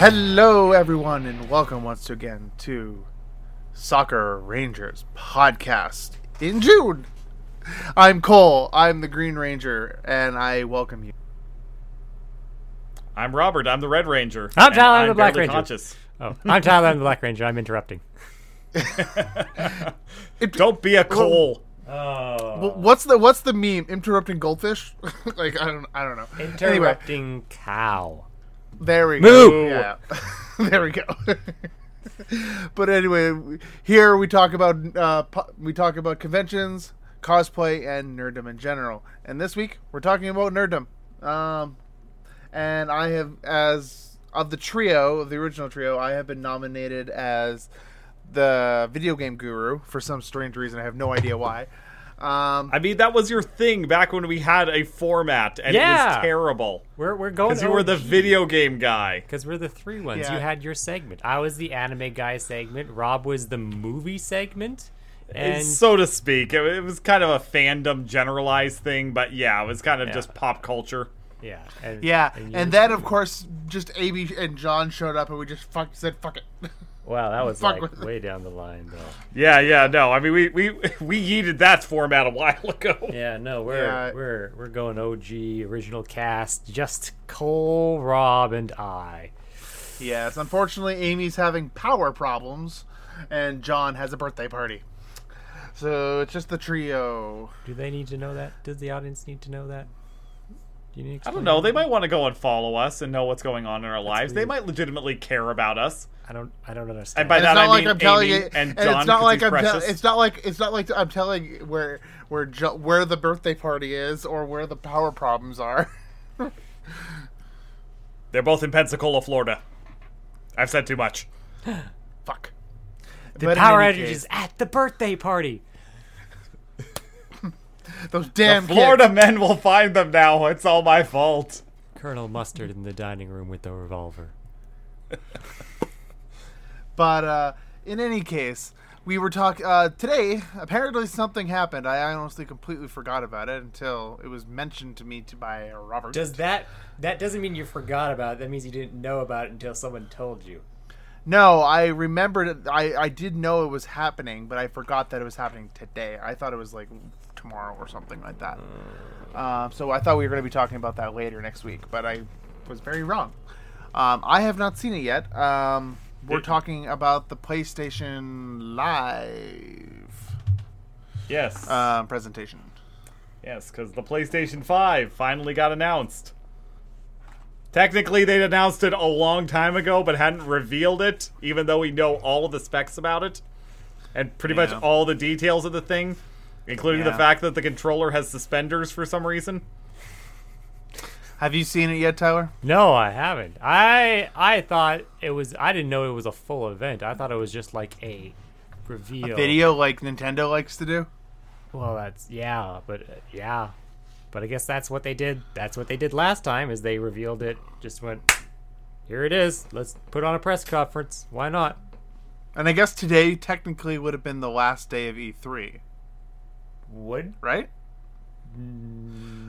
Hello, everyone, and welcome once again to Sakura Rangers podcast in June. I'm Cole. I'm the Green Ranger, and I welcome you. I'm Robert. I'm the Red Ranger. I'm and Tyler, I'm the Black Ranger. Conscious. Oh, I'm Tyler. I'm the Black Ranger. I'm interrupting. It- Don't be a Cole. Oh, What's the What's the meme? Interrupting goldfish? like I don't I don't know. Anyway, interrupting cow. There we Moo. go. Yeah, there we go. but anyway, here we talk about uh, po- we talk about conventions, cosplay, and nerddom in general. And this week we're talking about nerddom. Um, and I have, as of the trio, of the original trio, I have been nominated as the video game guru for some strange reason. I have no idea why. Um, I mean, that was your thing back when we had a format, and it was terrible. We're we're going. Because you were the video game guy. Because we're the three ones. Yeah. You had your segment. I was the anime guy segment. Rob was the movie segment. And so to speak. It, it was kind of a fandom generalized thing, but yeah, it was kind of Yeah. just pop culture. yeah, and, yeah, you and then of course, just Amy and John showed up, and we just fuck, said fuck it. wow, that was fuck like with- way down the line though. Yeah, yeah, no. I mean, we we we yeeted that format a while ago. Yeah, no, we're Yeah. we're we're going OG original cast. Just Cole, Rob, and I. Yes, unfortunately, Amy's having power problems, and John has a birthday party. So it's just the trio. Do they need to know that? Does the audience need to know that? Do you need to I don't know. that? They might want to go and follow us and know what's going on in our lives. They might legitimately care about us. I don't. I don't understand. And by And that it's not I like mean I'm telling Amy it, and and John. it's not like I'm. Tell, precious. it's not like it's not like I'm telling where where jo- where the birthday party is or where the power problems are. They're both in Pensacola, Florida. I've said too much. Fuck. the But power outage is at the birthday party. Those damn the Florida kids. men will find them now. It's all my fault. Colonel Mustard in the dining room with the revolver. But uh, in any case, we were talking uh, today. Apparently, something happened. I honestly completely forgot about it until it was mentioned to me to by Robert. Does that? That doesn't mean you forgot about it. That means you didn't know about it until someone told you. No, I remembered it. I, I did know it was happening, but I forgot that it was happening today. I thought it was like tomorrow or something like that. Uh, so I thought we were going to be talking about that later next week, but I was very wrong. Um, I have not seen it yet. Um, we're talking about the PlayStation Live Yes. uh, presentation. yes, because the PlayStation 5 finally got announced. Technically, they'd announced it a long time ago, but hadn't revealed it, even though we know all of the specs about it. And pretty much all the details of the thing, including the fact that the controller has suspenders for some reason. Have you seen it yet, Tyler? No, I haven't. I I thought it was. I didn't know it was a full event. I thought it was just like a reveal Video like Nintendo likes to do. Well, that's yeah, but uh, yeah, but I guess that's what they did. That's what they did last time. Is they revealed it. Just went, here it is. Let's put on a press conference. Why not? And I guess today technically would have been the last day of E3. Would right?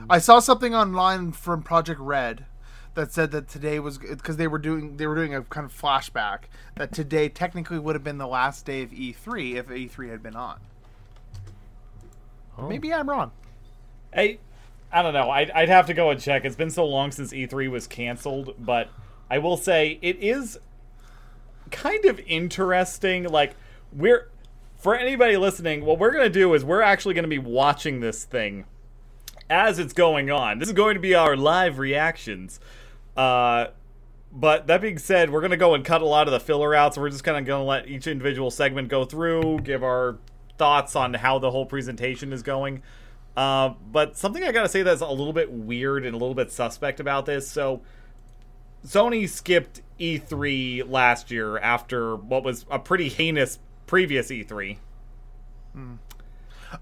I saw something online from Project Red that said that today was because they were doing they were doing a kind of flashback that today technically would have been the last day of E3 if E3 had been on. oh. Maybe I'm wrong. I, I don't know. I'd, I'd have to go and check. It's been so long since E3 was canceled, but I will say it is kind of interesting. Like, we're, for anybody listening, what we're going to do is we're actually going to be watching this thing as it's going on. This is going to be our live reactions. Uh, but that being said, we're going to go and cut a lot of the filler out. So we're just kind of going to let each individual segment go through, give our thoughts on how the whole presentation is going. Uh, but something I gotta say that's a little bit weird and a little bit suspect about this. So, Sony skipped E3 last year after what was a pretty heinous previous E E3.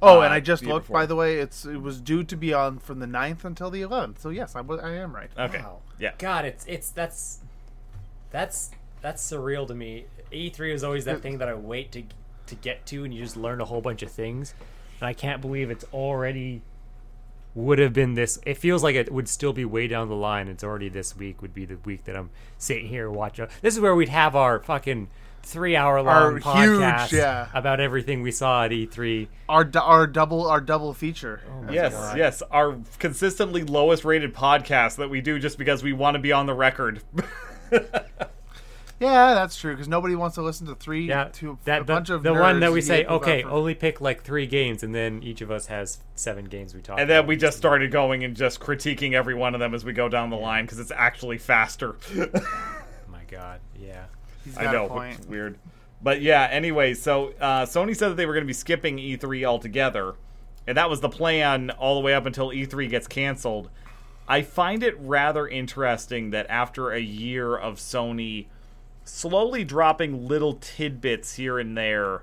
Oh, Uh, and I just looked. before. By the way, it's it was due to be on from the 9th until the 11th. So yes, I, was, I am right. Okay. Wow. Yeah. God, it's it's that's that's that's surreal to me. E3 is always that thing that I wait to to get to, and you just learn a whole bunch of things. And I can't believe it's already would have been this. It feels like it would still be way down the line. It's already this week would be the week that I'm sitting here watching. This is where we'd have our fucking three hour long Our huge, podcast yeah. about everything we saw at E E3. Our du- our double our double feature. Oh yes, God. yes, our consistently lowest rated podcast that we do just because we want to be on the record. Yeah, that's true because nobody wants to listen to three Yeah, to that a the, bunch of the one that we say, okay, for- only pick like three games, and then each of us has seven games we talk. and then about. we just started going and just critiquing every one of them as we go down the line because it's actually faster. Oh my god, yeah. I know, point. it's weird. But yeah, anyway, so uh, Sony said that they were going to be skipping E3 altogether, and that was the plan all the way up until E3 gets canceled. I find it rather interesting that after a year of Sony slowly dropping little tidbits here and there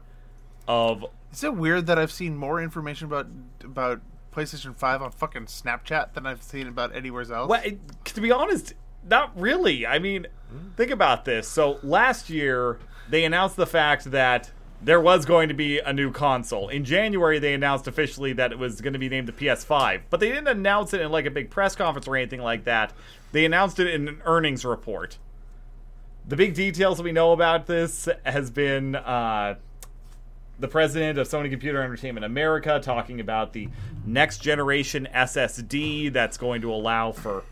of Is it weird that I've seen more information about about PlayStation Five on fucking Snapchat than I've seen about anywhere else? Well, it- to be honest, not really. I mean, think about this. So last year they announced the fact that there was going to be a new console. In January they announced officially that it was going to be named the PS5, but they didn't announce it in like a big press conference or anything like that. They announced it in an earnings report. The big details that we know about this has been uh, the president of Sony Computer Entertainment America talking about the next generation SSD that's going to allow for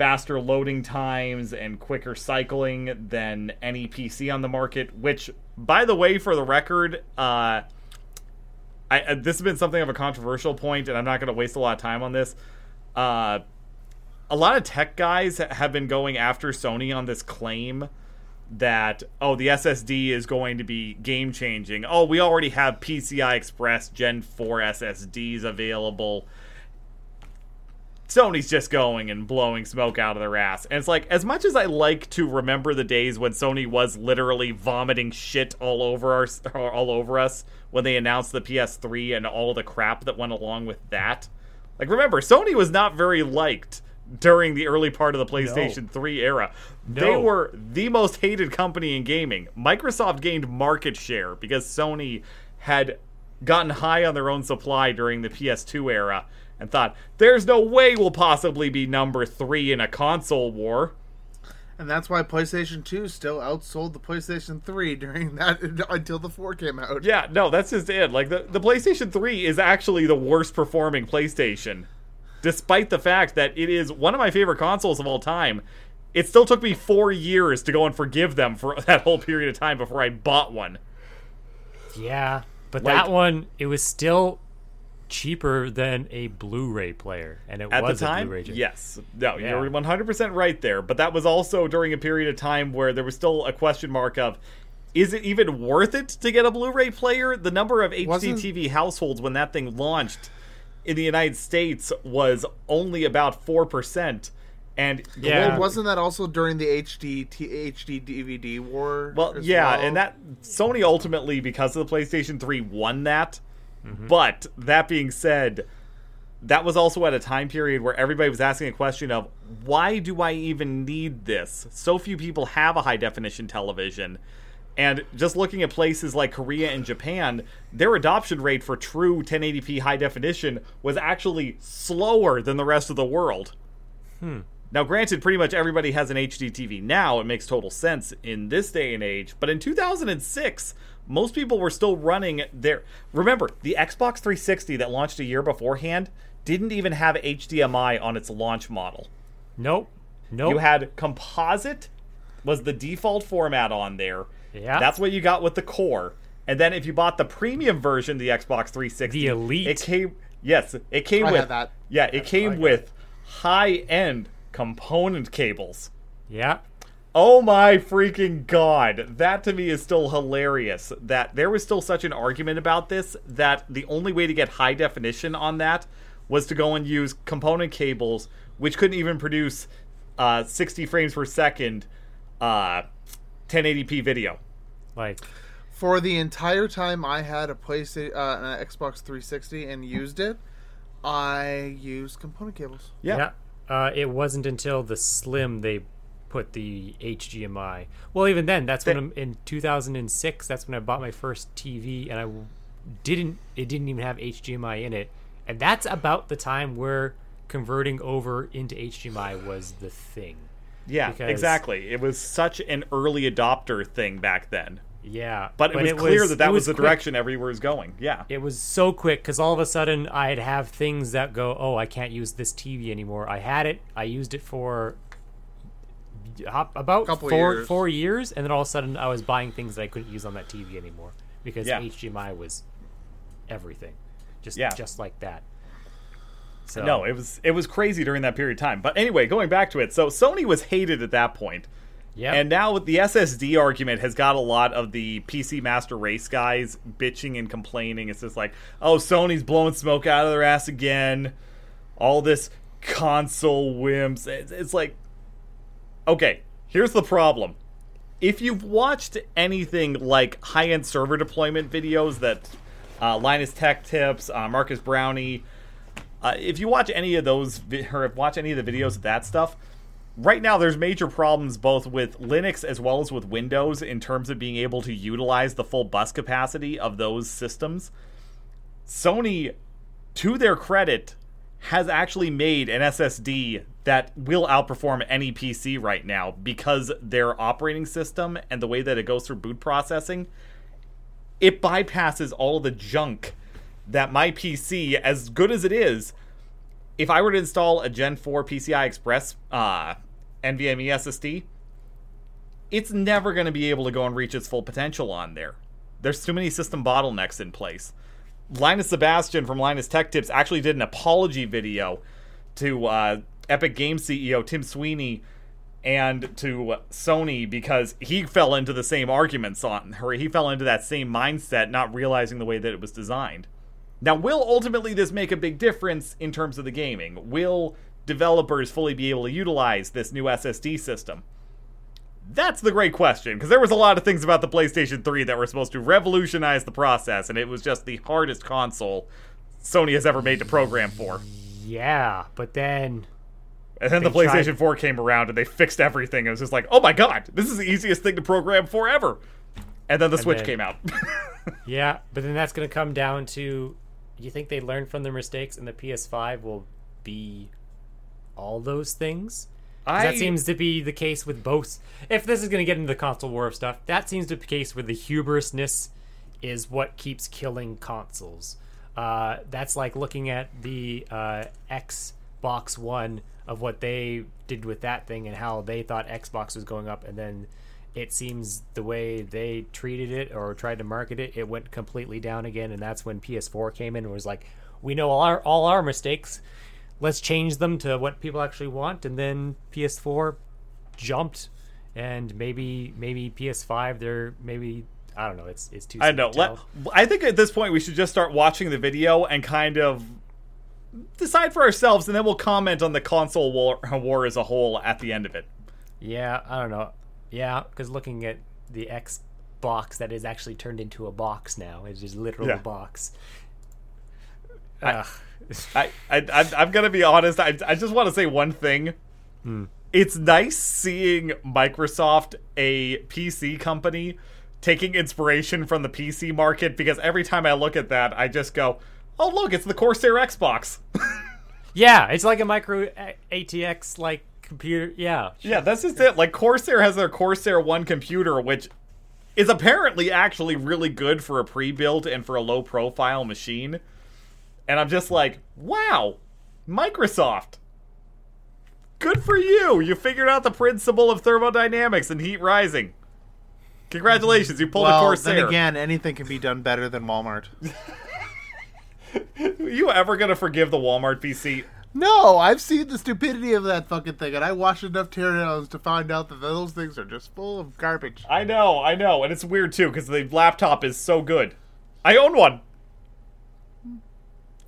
faster loading times and quicker cycling than any PC on the market. Which, by the way, for the record, uh, I, uh, this has been something of a controversial point, and I'm not going to waste a lot of time on this. Uh, a lot of tech guys have been going after Sony on this claim that oh the SSD is going to be game changing. Oh, we already have PCI Express Gen 4 SSDs available. Sony's just going and blowing smoke out of their ass. And it's like as much as I like to remember the days when Sony was literally vomiting shit all over our all over us when they announced the PS3 and all the crap that went along with that. Like remember, Sony was not very liked during the early part of the PlayStation 3 era. They were the most hated company in gaming. Microsoft gained market share because Sony had gotten high on their own supply during the PS2 era and thought, there's no way we'll possibly be number three in a console war. and that's why PlayStation Two still outsold the PlayStation Three during that until the Four came out. Yeah, no, that's just it. Like, the, the PlayStation 3 is actually the worst performing PlayStation. Despite the fact that it is one of my favorite consoles of all time, it still took me four years to go and forgive them for that whole period of time before I bought one. Yeah, but Like- that one it was still cheaper than a Blu-ray player, and it At was the a time, Blu-ray. gen- yes. No, Yeah. you're 100% right there. But that was also during a period of time where there was still a question mark of is it even worth it to get a Blu-ray player? The number of Wasn't- HDTV households when that thing launched in the United States was only about 4%. And Yeah. Well, wasn't that also during the HD T, HD DVD war? Well, yeah, well? and that Sony ultimately, because of the PlayStation 3, won that. Mm-hmm. But that being said, that was also at a time period where everybody was asking a question of why do I even need this? So few people have a high definition television. And just looking at places like Korea and Japan, their adoption rate for true 1080p high definition was actually slower than the rest of the world. Now, granted, pretty much everybody has an HD TV now. It makes total sense in this day and age. But in 2006, most people were still running their. Remember, the Xbox 360 that launched a year beforehand didn't even have HDMI on its launch model. Nope. Nope. You had composite was the default format on there. Yeah. That's what you got with the core. And then if you bought the premium version, the Xbox 360, The Elite. it came. Yes, it came I with had that. Yeah, it came with high-end component cables. yeah. Oh my freaking god. That to me is still hilarious. That there was still such an argument about this that the only way to get high definition on that was to go and use component cables, which couldn't even produce uh, 60 frames per second uh, 1080p video. Like for the entire time I had a PlayStation, uh, an Xbox 360 and used it, I used component cables. Yeah. Uh, it wasn't until the Slim they put the HDMI. Well, even then, that's when I'm, in 2006. That's when I bought my first TV, and I didn't. It didn't even have HDMI in it, and that's about the time where converting over into HDMI was the thing. Yeah, Because- exactly. It was such an early adopter thing back then. Yeah, But, it was clear that that it was, the quick. direction everywhere was going. Yeah. It was so quick because all of a sudden I'd have things that go, oh, I can't use this TV anymore. I had it, I used it for about Couple four years. four years, and then all of a sudden I was buying things that I couldn't use on that TV anymore because Yeah. HDMI was everything, just Yeah. just like that. So No, it was it was crazy during that period of time. But anyway, going back to it, so Sony was hated at that point. Yeah, And now with the SSD argument has got a lot of the PC Master Race guys bitching and complaining. It's just like, oh, Sony's blowing smoke out of their ass again. All this console wimps. It's, like, okay, here's the problem. If you've watched anything like high end server deployment videos that uh, Linus Tech Tips, uh, Marques Brownlee, uh, if you watch any of those or if watch any of the videos of that stuff, right now there's major problems both with Linux as well as with Windows in terms of being able to utilize the full bus capacity of those systems. Sony, to their credit, has actually made an SSD that will outperform any PC right now because their operating system and the way that it goes through boot processing, it bypasses all the junk that my PC, as good as it is, if I were to install a Gen 4 PCI Express uh, NVMe SSD, it's never going to be able to go and reach its full potential on there. There's too many system bottlenecks in place. Linus Sebastian from Linus Tech Tips actually did an apology video to uh, Epic Games CEO Tim Sweeney and to Sony because he fell into the same arguments on her. He fell into that same mindset, not realizing the way that it was designed. Now, will ultimately this make a big difference in terms of the gaming? Will developers fully be able to utilize this new SSD system? That's the great question, because there was a lot of things about the PlayStation 3 that were supposed to revolutionize the process, and it was just the hardest console Sony has ever made to program for. yeah, but then And then the They tried- PlayStation 4 came around and they fixed everything. It was just like, oh my god, this is the easiest thing to program forever. And then the Switch then- came out. yeah, but then that's going to come down to you think they learned from their mistakes and the PS5 will be all those things? I, that seems to be the case with both. If this is going to get into the console war of stuff, that seems to be the case where the hubrisness is what keeps killing consoles. Uh, that's like looking at the uh, Xbox One of what they did with that thing and how they thought Xbox was going up, and then it seems the way they treated it or tried to market it, it went completely down again, and that's when PS4 came in and was like, "We know all our all our mistakes." Let's change them to what people actually want and then ps4 jumped and maybe maybe ps5 they're maybe i don't know it's it's too I know. to Let. I think at this point we should just start watching the video and kind of decide for ourselves, and then we'll comment on the console war, war as a whole at the end of it. yeah i don't know yeah because looking at the xbox that is actually turned into a box now it's just literally Yeah. a box I-. I, I, I'm gonna be honest. I, I just want to say one thing. Hmm. It's nice seeing Microsoft, a PC company, taking inspiration from the PC market because every time I look at that, I just go, "Oh, look, it's the Corsair Xbox." yeah it's like a micro atx like computer yeah yeah, that's just it. Like Corsair has their Corsair One computer, which is apparently actually really good for a pre-built and for a low-profile machine. And I'm just like, wow, Microsoft. Good for you. You figured out the principle of thermodynamics and heat rising. Congratulations, you pulled a well, Corsair. then again, anything can be done better than Walmart. Are you ever gonna forgive the Walmart PC? No, I've seen the stupidity of that fucking thing, and I watched enough teardowns to find out that those things are just full of garbage. I know, I know, and it's weird too because the laptop is so good. I own one.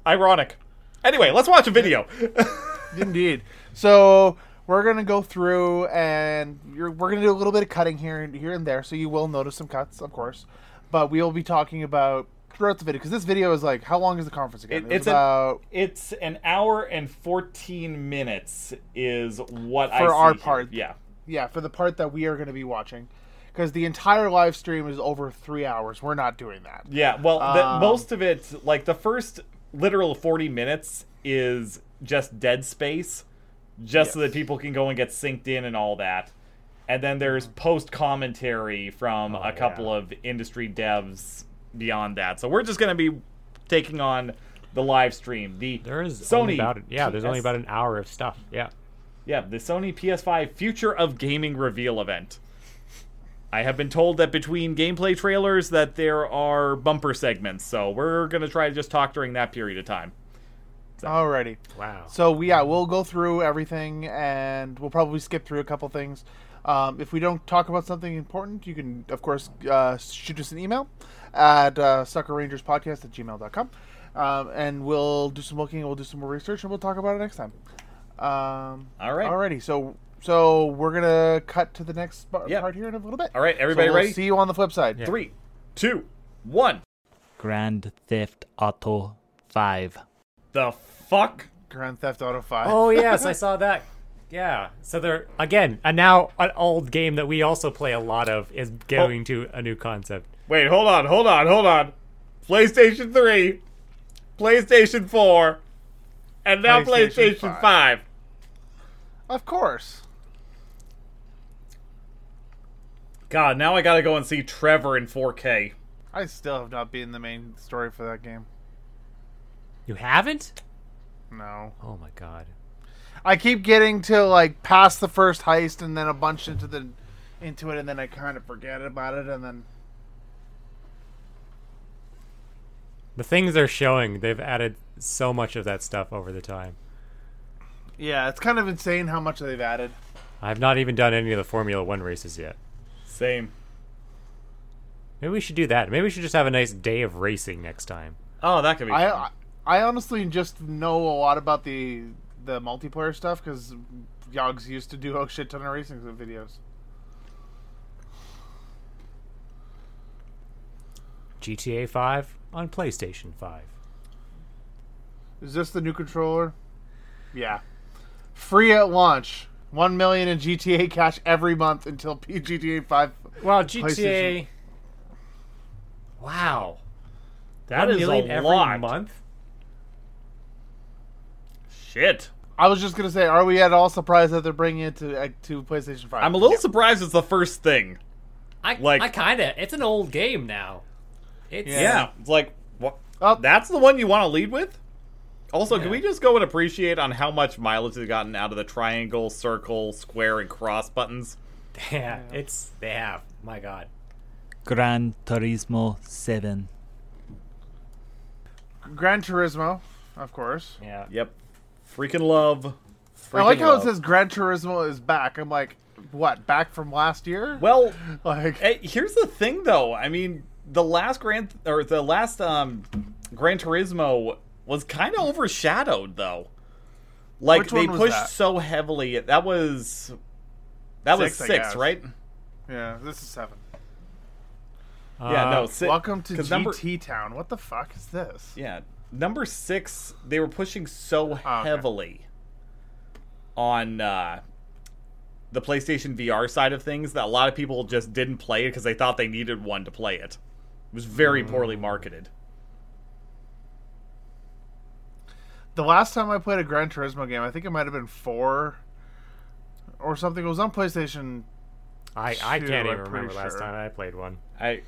Ironic. Anyway, let's watch a video. Indeed. So we're gonna go through, and you're, we're gonna do a little bit of cutting here and here and there, so you will notice some cuts, of course. But we will be talking about throughout the video because this video is like, how long is the conference again? It- It it's about it's an hour and fourteen minutes is what I For our here. part. Yeah. yeah for the part that we are going to be watching because the entire live stream is over three hours. We're not doing that. Yeah, well, the, Um, most of it, like the first literal 40 minutes is just dead space, just so that people can go and get synced in and all that. And then there's mm-hmm. post commentary from oh, a couple yeah. of industry devs beyond that. So we're just going to be taking on the live stream. The There is Sony only about yeah. There's only about an hour of stuff. Yeah. yeah, the Sony PS5 Future of Gaming reveal event. I have been told that between gameplay trailers that there are bumper segments, so we're gonna try to just talk during that period of time. Alrighty. Wow. So we yeah, we'll go through everything, and we'll probably skip through a couple things. Um, if we don't talk about something important, you can of course uh, shoot us an email at uh, sakurarangerspodcast at gmail.com. Um, and we'll do some looking, we'll do some more research, and we'll talk about it next time. Um, All right. Alrighty. So so we're gonna cut to the next part Yeah. here in a little bit. All right, everybody So we'll ready? See you on the flip side. Yeah. Three, two, one. Grand Theft Auto 5. The fuck? Grand Theft Auto Five. Oh yes, I saw that. Yeah. So they're again, and now an old game that we also play a lot of is going to a new concept. Wait, hold on, hold on, hold on. PlayStation 3, PlayStation 4, and now PlayStation PlayStation 5. 5. Of course. God, now I gotta go and see Trevor in 4K. I still have not beaten the main story for that game. You haven't? No. Oh my god. I keep getting to like past the first heist and then a bunch into the into it and then I kind of forget about it and then The things they're showing, they've added so much of that stuff over the time. yeah, it's kind of insane how much they've added. I've not even done any of the Formula One races yet. Same. Maybe we should do that. Maybe we should just have a nice day of racing next time. Oh, that could be I fun. I I honestly just know a lot about the the multiplayer stuff because Yogs used to do a shit ton of racing videos. GTA 5 on PlayStation 5. Is this the new controller? Yeah. Free at launch. One million in GTA cash every month until P- GTA Five. Wow, GTA. Wow. That One is a million every lot. month? Shit. I was just gonna say, are we at all surprised that they're bringing it to uh, to PlayStation Five? I'm a little surprised it's the first thing. I, Like- I kind of. It's an old game now. It's, Yeah. Yeah. It's like, what? Oh. That's the one you want to lead with? Also, can we just go and appreciate on how much mileage they've gotten out of the triangle, circle, square, and cross buttons? Yeah, it's. They have. My god. Gran Turismo 7. Gran Turismo, of course. Yeah. Yep. Freaking love. Freaking I like how love. it says Gran Turismo is back. I'm like, what? Back from last year? Well, like, Hey, here's the thing, though. I mean, the last Grand or the last um, Gran Turismo was kind of overshadowed, though. Like Which they was pushed that? so heavily. That was that was Six, I six, right? yeah, this is seven. yeah, Uh, no. Si- Welcome to GT number- Town. What the fuck is this? Yeah, number six. They were pushing so Oh, okay. heavily on uh, the PlayStation VR side of things that a lot of people just didn't play it because they thought they needed one to play it. It was very poorly marketed. The last time I played a Gran Turismo game, I think it might have been four or something. It was on PlayStation, I, I Two, can't I'm even remember pretty last time I played one. I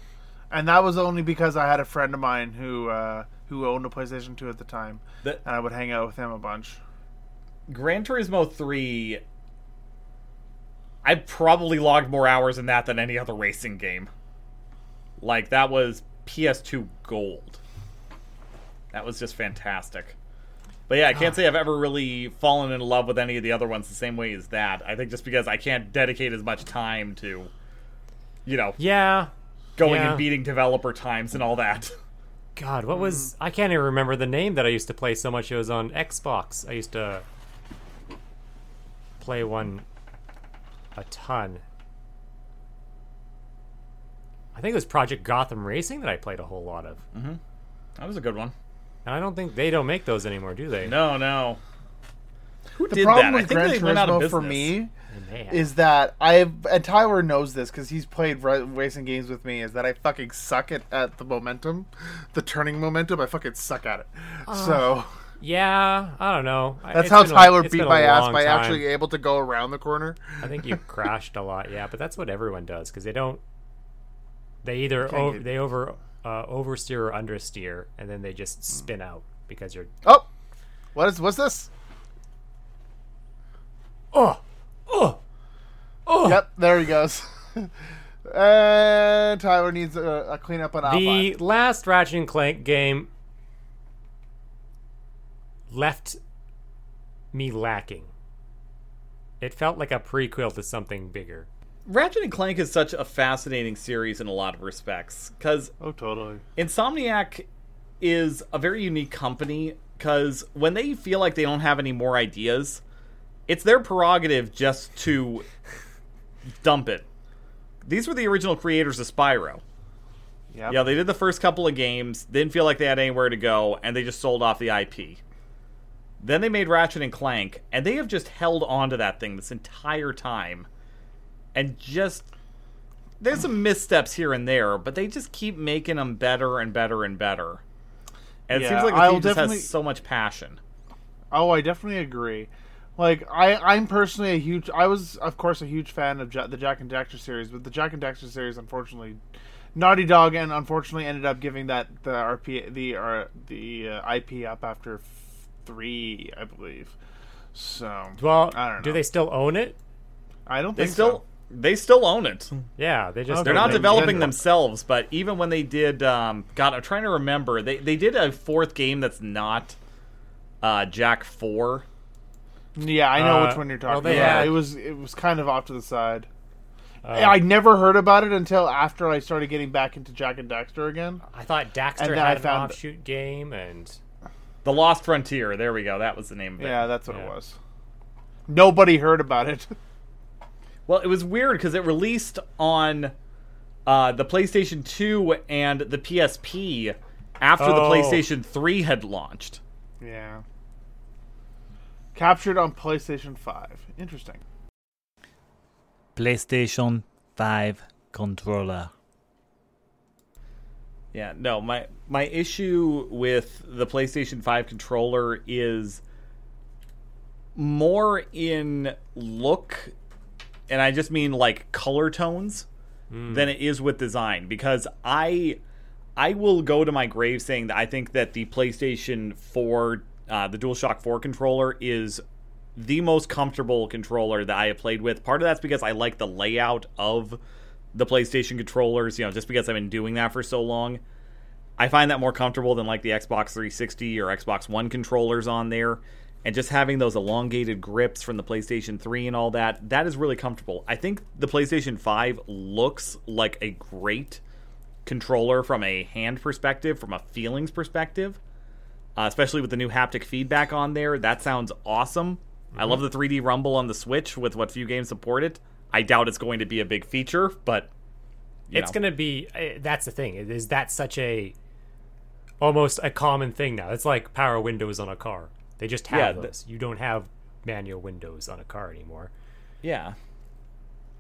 and that was only because I had a friend of mine who uh, who owned a PlayStation Two at the time, the, and I would hang out with him a bunch. Gran Turismo 3 I probably logged more hours in that than any other racing game. Like that was PS2 gold. That was just fantastic. But yeah, I can't say I've ever really fallen in love with any of the other ones the same way as that. I think just because I can't dedicate as much time to you know, Yeah. going Yeah. and beating developer times and all that. God, what was. Mm. I can't even remember the name that I used to play so much. It was on Xbox. I used to play one a ton. I think it was Project Gotham Racing that I played a whole lot of. Mm-hmm. That was a good one. And I don't think they don't make those anymore, do they? No, no. Who the did problem that? I with think Gran out Turismo for me Man. is that I've and Tyler knows this because he's played ra- racing games with me. Is that I fucking suck at, at the momentum, the turning momentum. I fucking suck at it. so yeah, I don't know. that's It's how been a- Tyler beat my ass by time. actually able to go around the corner. I think you crashed a lot, yeah, but that's what everyone does because they don't. They either over, get- they over uh, oversteer or understeer, and then they just spin out because you're. Oh, what is what's this? Oh, oh, oh. Yep, there he goes. and Tyler needs a, a cleanup on outline. The last Ratchet and Clank game left me lacking. It felt like a prequel to something bigger. Ratchet and Clank is such a fascinating series in a lot of respects because Oh, totally. Insomniac is a very unique company because when they feel like they don't have any more ideas, it's their prerogative just to dump it. These were the original creators of Spyro. Yep. Yeah, they did the first couple of games, didn't feel like they had anywhere to go, and they just sold off the IP. Then they made Ratchet and Clank, and they have just held on to that thing this entire time. And just. There's some missteps here and there, but they just keep making them better and better and better. And it seems like the I'll team just has so much passion. Oh, I definitely agree. Like I, I'm personally a huge. I was, of course, a huge fan of ja- the Jak and Daxter series, but the Jak and Daxter series, unfortunately, Naughty Dog, and unfortunately ended up giving that the RP the uh, the uh, IP up after f- three, I believe. So Well, I don't know. do they still own it? I don't They think still so. They still own it. Yeah, they just Okay. They're not They- developing themselves, but even when they did, um, God, I'm trying to remember. They they did a fourth game that's not uh, Jak Four. Yeah, I know Uh, which one you're talking well, about. had- It was it was kind of off to the side. Uh, I never heard about it until after I started getting back into Jak and Daxter again. I thought Daxter And had I an found- offshoot game, and The Lost Frontier. There we go. That was the name of it. Yeah, that's what Yeah. it was. Nobody heard about it. Well, it was weird because it released on uh, the PlayStation 2 and the PSP after the Oh. PlayStation 3 had launched. Yeah. Captured on PlayStation 5. Interesting. PlayStation 5 controller. Yeah, no, my my issue with the PlayStation 5 controller is more in look and I just mean like color tones than it is with design because I I will go to my grave saying that I think that the PlayStation 4 uh, the DualShock 4 controller is the most comfortable controller that I have played with. Part of that's because I like the layout of the PlayStation controllers, you know, just because I've been doing that for so long. I find that more comfortable than like the Xbox 360 or Xbox One controllers on there. And just having those elongated grips from the PlayStation 3 and all that, that is really comfortable. I think the PlayStation 5 looks like a great controller from a hand perspective, from a feelings perspective, uh, especially with the new haptic feedback on there. That sounds awesome. I love the 3D rumble on the Switch with what few games support it. I doubt it's going to be a big feature, but it's gonna be. uh, That's the thing. Is that such a almost a common thing now? It's like power windows on a car. They just have Yeah, th- those. you don't have manual windows on a car anymore. Yeah.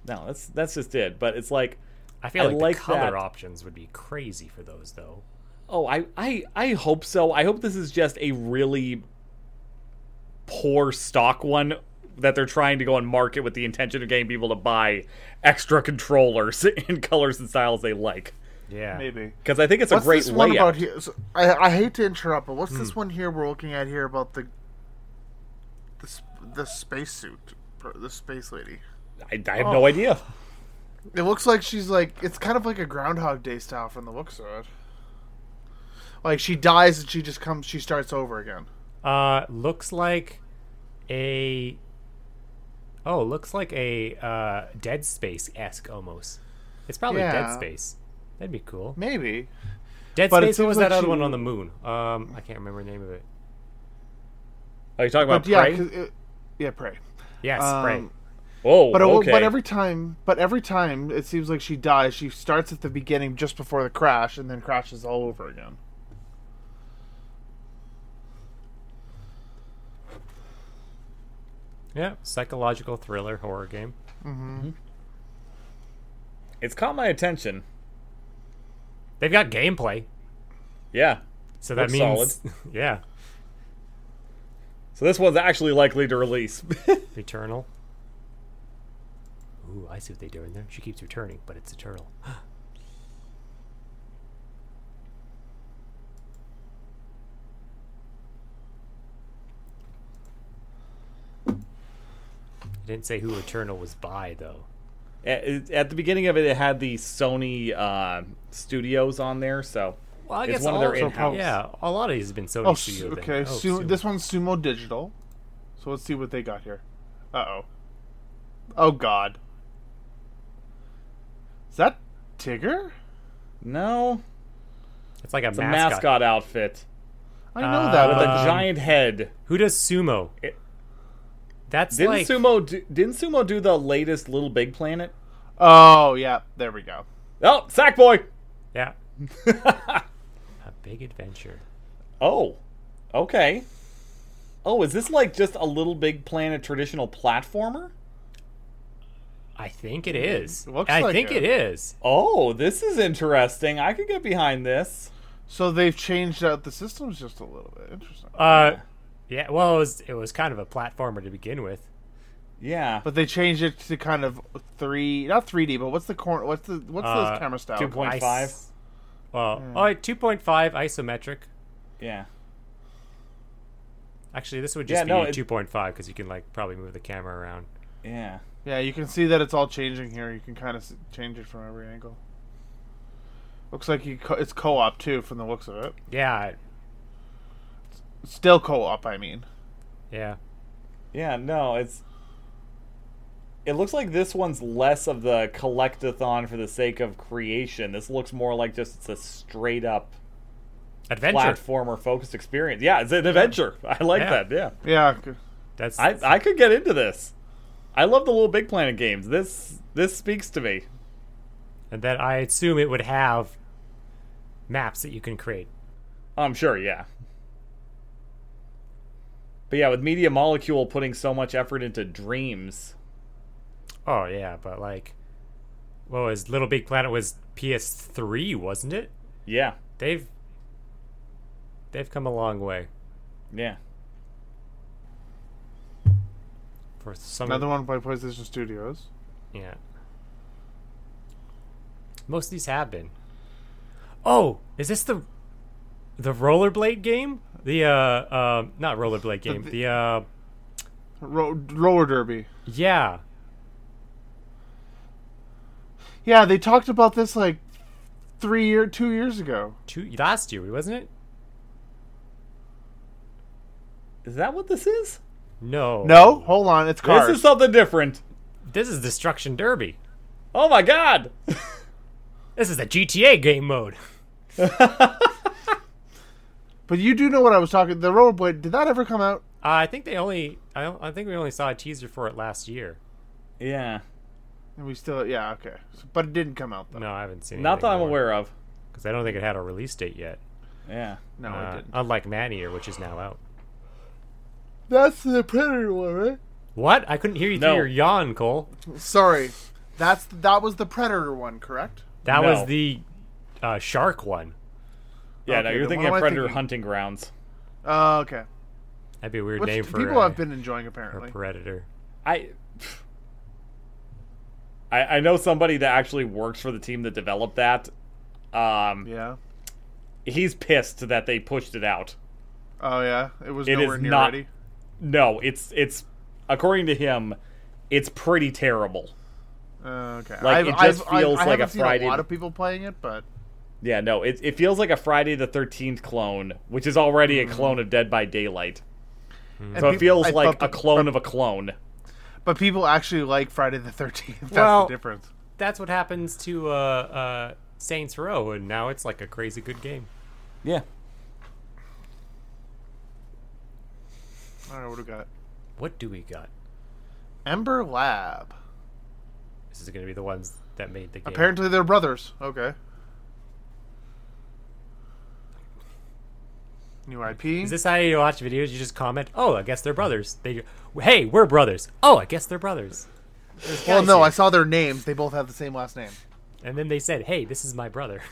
No, that's that's just it. But it's like, I feel I like, like the color that. options would be crazy for those, though. oh, I I I hope so. I hope this is just a really poor stock one that they're trying to go and market with the intention of getting people to buy extra controllers in colors and styles they like. Yeah. Maybe. Because I think it's a great this one layout. about here? So, I, I hate to interrupt, but what's Hmm. this one here we're looking at here about the the, sp- the spacesuit, the space lady? I, I have Oh. no idea. It looks like she's like it's kind of like a Groundhog Day style from the looks of it. Like she dies and she just comes, she starts over again. Uh, looks like a. Oh, looks like a uh, Dead Space esque almost. It's probably Dead Space. That'd be cool. Maybe. Dead But it Space. What was like that other she- one on the moon? Um, I can't remember the name of it. Are you talking about But yeah, it, yeah, Prey. Yes, Um, right. Oh, But okay. but every time, but every time it seems like she dies, she starts at the beginning just before the crash and then crashes all over again. Yeah, psychological thriller horror game. It's caught my attention. They've got gameplay, Yeah. so that Looks means yeah, So this one's actually likely to release. Returnal. Ooh, I see what they're doing there. She keeps returning, but it's Returnal. I didn't say who Returnal was by though. At, at the beginning of it, it had the Sony uh, studios on there, so Well, I it's guess one of their so in-house. Yeah, a lot of these have been Sony Oh, su- Studio. okay. Oh, Su- Sumo. this one's Sumo Digital. So let's see what they got here. Uh oh. Oh God. Is that Tigger? No, it's like a it's a mascot. mascot outfit I know Uh, that. with but a Um, giant head. Who does sumo? It- That's Didn't like Sumo do, didn't Sumo do the latest Little Big Planet? oh yeah, there we go. Oh, Sackboy. yeah, a big adventure. oh, okay. Oh, is this like just a Little Big Planet traditional platformer? I think it is. It looks I like think it. it is. Oh, this is interesting. I could get behind this. So they've changed out the systems just a little bit. Interesting. Uh, yeah. Well, it was it was kind of a platformer to begin with. Yeah. But they changed it to kind of three, not 3D, but what's the corner? What's the what's Uh, the camera style? two point- 0.5? Ice- Well, Hmm. oh, two point five isometric. yeah. Actually, this would just Yeah, be it- two point five because you can like probably move the camera around. Yeah. Yeah, you can see that it's all changing here. You can kind of change it from every angle. Looks like you co- it's co-op too, from the looks of it. Yeah, Still co-op, I mean. yeah. Yeah, no, it's it looks like this one's less of the collectathon for the sake of creation. This looks more like just it's a straight up Adventure. platformer focused experience. Yeah, it's an adventure. I like Yeah. that. Yeah. Yeah, That's I I could get into this. I love the little Big Planet games. This this speaks to me. and then I assume it would have maps that you can create. I'm sure, yeah. But yeah, with Media Molecule putting so much effort into Dreams, Oh yeah, but like, what was Little Big Planet was PS3, wasn't it? yeah, They've they've come a long way yeah. for some. another one by PlayStation Studios. Yeah. Most of these have been. Oh, is this the the rollerblade game? The uh, uh not rollerblade game. the- The uh, Ro- roller derby. yeah. Yeah, they talked about this like three year, two years ago. Two last year, wasn't it? Is that what this is? No. No, hold on, it's cars. This is something different. This is Destruction Derby. Oh my god! This is the GTA game mode. but you do know what I was talking. The rollerblade. Did that ever come out? Uh, I think they only. I, don't, I think we only saw a teaser for it last year. yeah, And we still, yeah, okay. So- but it didn't come out though. No, I haven't seen. It. Not that I'm aware of. because I don't think it had a release date yet. Yeah, No, Uh, it didn't. unlike Maneater, which is now out. That's the Predator one, right? What? I couldn't hear you No. through your yawn, Cole. Sorry, that's that was the Predator one, correct? That No. was the uh, shark one. Yeah. no, you're thinking of Predator thinking? Hunting Grounds. Oh, okay. That'd be a weird Which name for people uh, have been enjoying for apparently. predator. I, I, I know somebody that actually works for the team that developed that. Um, Yeah. he's pissed that they pushed it out. Oh yeah, it was It nowhere is near not- ready. No, it's it's according to him, it's pretty terrible. Uh, okay. Like, I've, it just I've, feels I, I like a Friday- a lot of people playing it, but Yeah, no, it it feels like a Friday the Thirteenth clone, which is already a clone of Dead by Daylight. and So it feels I- like a clone but, of a clone. But people actually like Friday the Thirteenth. That's Well- the difference. That's what happens to uh, uh, Saints Row, and now it's like a crazy good game. Yeah. All right, what do we got? What do we got? Ember Lab. This is going to be the ones that made the game. Apparently, they're brothers. Okay. New IP. Is this how you watch videos? You just comment, "Oh, I guess they're brothers." They, hey, we're brothers. Oh, I guess they're brothers. There's well, no, here. I saw their names. They both have the same last name. And then they said, "Hey, this is my brother."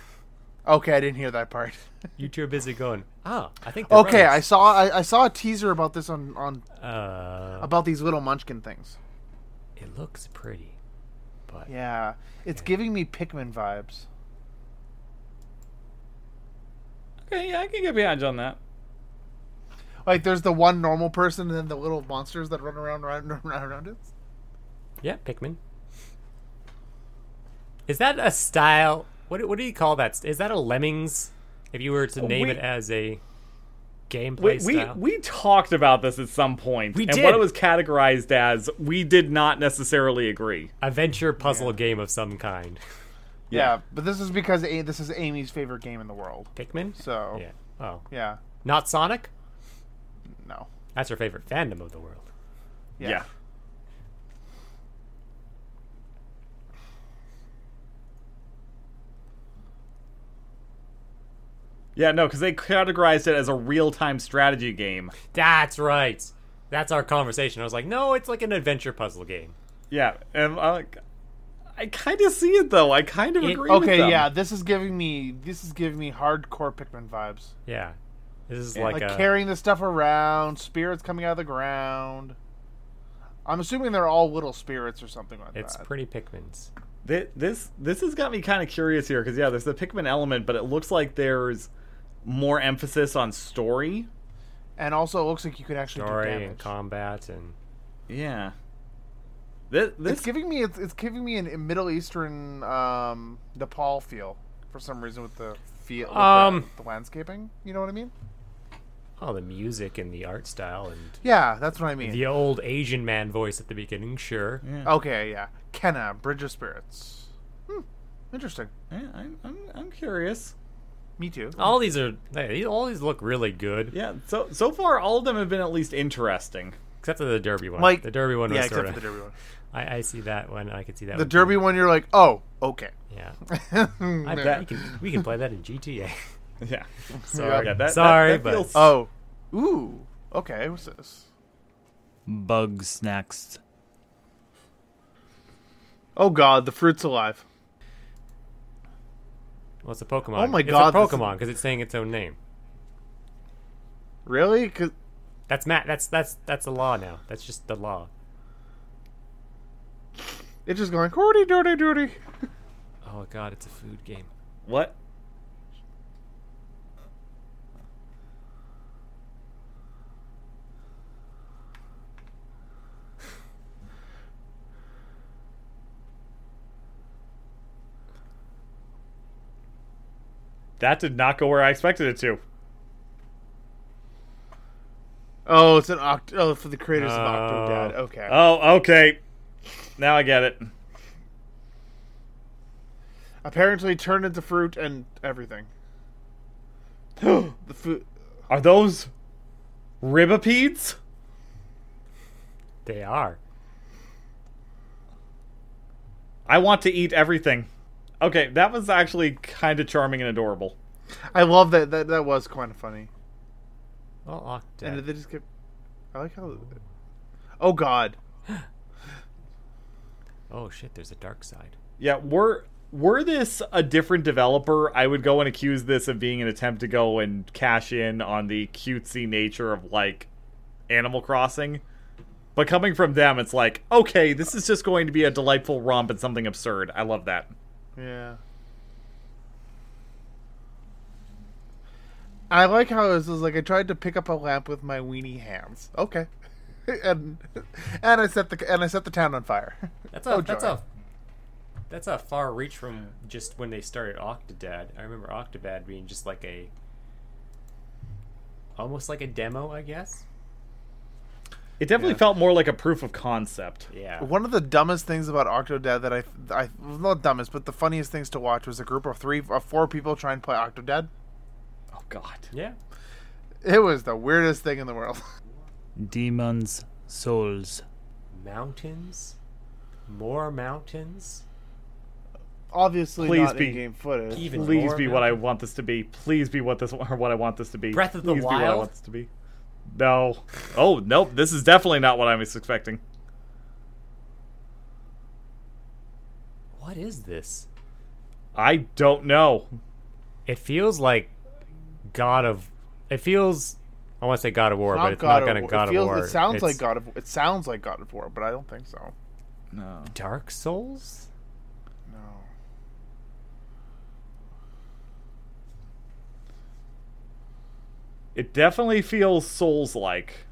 Okay, I didn't hear that part. You two are busy going. Oh, I think. They're okay, I saw I, I saw a teaser about this on on Uh, about these little Munchkin things. it looks pretty, but Yeah, it's giving me Pikmin vibes. Okay, yeah, I can get behind you on that. Like there's the one normal person and then the little monsters that run around around, around, around it. yeah, Pikmin. Is that a style? What what do you call that? Is that a Lemmings? If you were to uh, name we- it as a gameplay We, we style, we talked about this at some point, We and did. what it was categorized as, we did not necessarily agree. adventure puzzle game of some kind. Yeah. but this is because A- this is Amy's favorite game in the world. Pikmin. So Yeah. Oh, yeah, not Sonic. No, That's her favorite fandom of the world. yeah. yeah. Yeah, no, because they categorized it as a real-time strategy game. That's right. That's our conversation. I was like, no, it's like an adventure puzzle game. Yeah, and I, I kind of see it though. I kind of It- agree. with Okay, them. yeah, this is giving me this is giving me hardcore Pikmin vibes. Yeah. This is like, Like a carrying the stuff around, spirits coming out of the ground. I'm assuming they're all little spirits or something like it's that. It's pretty Pikmins. Thi- This this has got me kind of curious here because yeah, there's the Pikmin element, but it looks like there's more emphasis on story. and also, it looks like you could actually do Story damage. and combat and Yeah. This, this It's giving me it's, it's giving me an, a Middle Eastern um, Nepal feel for some reason with the feel with the- Um, the, landscaping. You know what I mean? Oh, the music and the art style and Yeah, that's what I mean. the old Asian man voice at the beginning. Sure. yeah. Okay, yeah, Kena, Bridge of Spirits. Hmm, interesting. Yeah, I'm, I'm I'm curious. Me too. All these are hey, all these look really good, Yeah, so so far all of them have been at least interesting. except for the Derby one. Like the Derby one yeah, was except sort for the Derby one. I, I see that one. I can see that. The one Derby too. one, you're like, oh, okay. Yeah. I I bet- bet we can we can play that in GTA. Yeah. Sorry, Yeah, that- that- sorry, that but feels- Oh, ooh, okay. What's this? Bugsnax. Oh God, the fruit's alive. well, it's a Pokemon. Oh my God, it's God, a Pokemon because it's saying its own name. Really? 'Cause- That's Matt. That's that's that's the law now. That's just the law. it's just going doody dirty, dirty. Oh God, it's a food game. What? That did not go where I expected it to. Oh, it's an oct. Oh, for the creators of Oh. Octodad. Okay. Oh, okay. Now I get it. Apparently turned into fruit and everything. the food. Are those ribipedes? They are. I want to eat everything. Okay, that was actually kind of charming and adorable. I love that. That that was kind of funny. Oh, Well, And Octodad. they just kept. I like how. Oh God. Oh shit, there's a dark side. Yeah, were were this a different developer, I would go and accuse this of being an attempt to go and cash in on the cutesy nature of like Animal Crossing. But coming from them, it's like, okay, this is just going to be a delightful romp and something absurd. I love that. Yeah. I like how it was like I tried to pick up a lamp with my weenie hands. Okay. and and I set the and I set the town on fire. That's a Oh, that's joy. a that's a far reach from just when they started Octodad. I remember Octodad being just like a almost like a demo, I guess. It definitely Yeah. felt more like a proof of concept. Yeah. One of the dumbest things about Octodad that I, I not dumbest, but the funniest things to watch was a group of three, of four people trying to play Octodad. Oh god. Yeah. It was the weirdest thing in the world. Demons, souls. Mountains. More mountains. obviously Please not be- in-game footage. Even Please be now? what I want this to be. Please be what this or what I want this to be. Breath of the Please Be what I Wild? want this to be. No. Oh nope. This is definitely not what I was expecting. What is this? I don't know. It feels like God of. It feels. I want to say God of War, Not but it's God not going to War. God it feels, of War. It sounds It's like God of. It sounds like God of War, but I don't think so. No. Dark Souls. It definitely feels Souls like.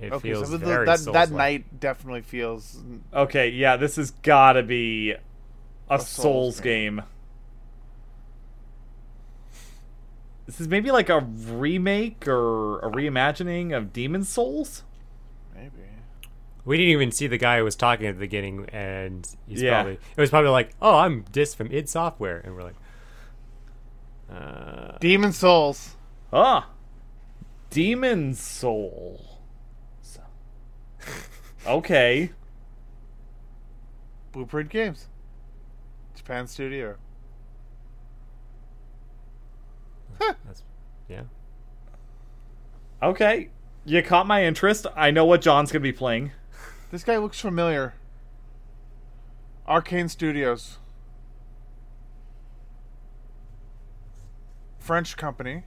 It Okay, feels so the- very that that Souls-like. night definitely feels. Okay, yeah, this has gotta be a, Souls Souls game. This is maybe like a remake or a reimagining of Demon Souls? Maybe. We didn't even see the guy who was talking at the beginning, and he's Yeah. probably it was probably like, "Oh, I'm Dis from id Software," and we're like, uh, Demon Souls. Ah. Demon Soul. Okay. Bluepoint Games. Japan Studio. that's, yeah. Okay. You caught my interest. I know what John's gonna be playing. This guy looks familiar. Arkane Studios. French company.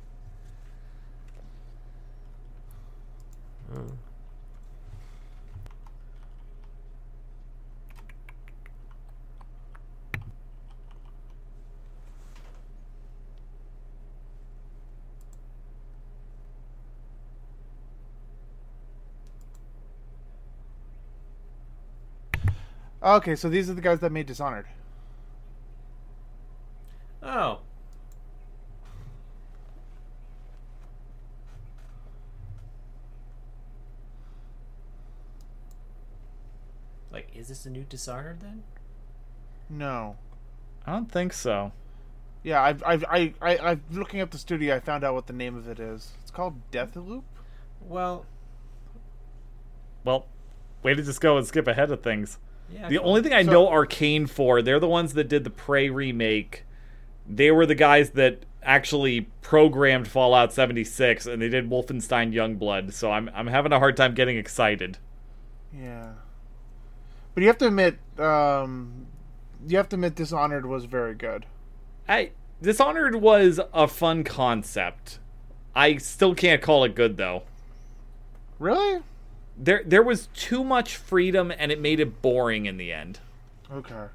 Okay, so these are the guys that made Dishonored. Oh. Like, is this a new Dishonored then? No. I don't think so. Yeah, I've, I've, I, I, I've looking up the studio. I found out what the name of it is. It's called Deathloop. Well, Well, way to just go and skip ahead of things. yeah. The only thing I So- know Arkane for, they're the ones that did the Prey remake. They were the guys that actually programmed Fallout 76 and they did Wolfenstein Youngblood. So I'm I'm having a hard time getting excited. Yeah. But you have to admit, um, you have to admit, Dishonored was very good. I Dishonored was a fun concept. I still can't call it good though. Really? There there was too much freedom and it made it boring in the end. Okay.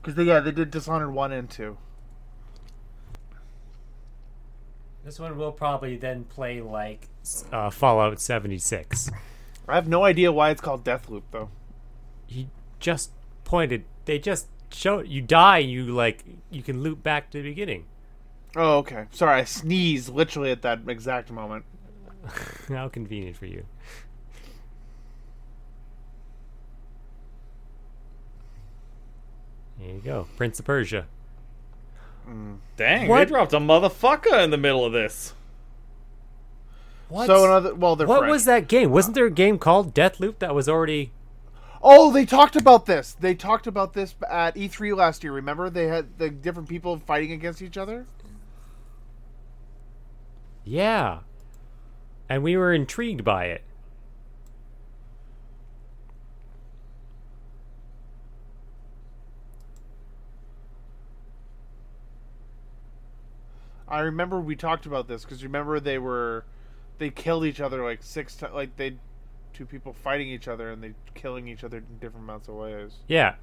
Because they yeah, they did Dishonored one and two. This one will probably then play like uh, Fallout 76. I have no idea why it's called Deathloop though. He just pointed. They just show you die. You like you can loop back to the beginning. Oh, okay. Sorry, I sneezed literally at that exact moment. How convenient for you. There you go, Prince of Persia. Mm. Dang, What? they dropped a motherfucker in the middle of this. What? So another, well, they're what French. was that game? Wasn't there a game called Deathloop that was already? Oh, they talked about this. They talked about this at E3 last year. Remember, they had the different people fighting against each other. Yeah, and we were intrigued by it. I remember we talked about this because remember they were they killed each other like six times. Like they two people fighting each other and they killing each other in different amounts of ways. Yeah.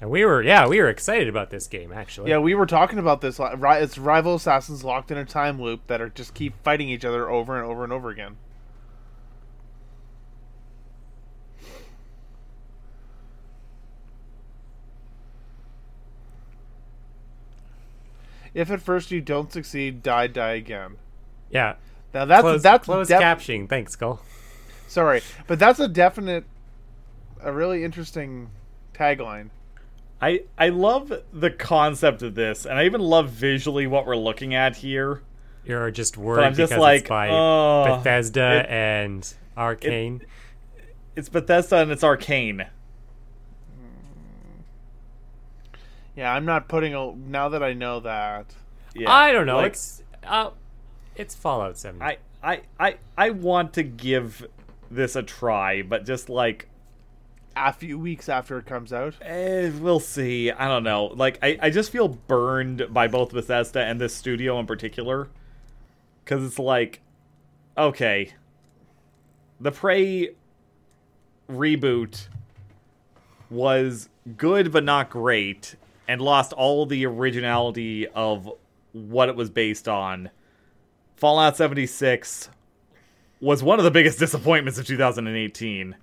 And we were, yeah, we were excited about this game actually. Yeah, we were talking about this. It's rival assassins locked in a time loop that are just keep fighting each other over and over and over again. If at first you don't succeed, die, die again. yeah. Now that's Close, that's closed def- captioning. Thanks, Skull. Sorry, but that's a definite, a really interesting tagline. I I love the concept of this, and I even love visually what we're looking at here. You're just worried I'm just because like, it's by oh, Bethesda it- and Arkane. It's Bethesda and it's Arkane. Yeah, I'm not putting a. Now that I know that, Yeah, I don't know. like, it's uh, it's Fallout 70. I, I, I, I want to give this a try, but just like a few weeks after it comes out, Eh, we'll see. I don't know. Like, I, I just feel burned by both Bethesda and this studio in particular. Because it's like, okay, the Prey reboot was good but not great and lost all the originality of what it was based on. Fallout 76 was one of the biggest disappointments of 2018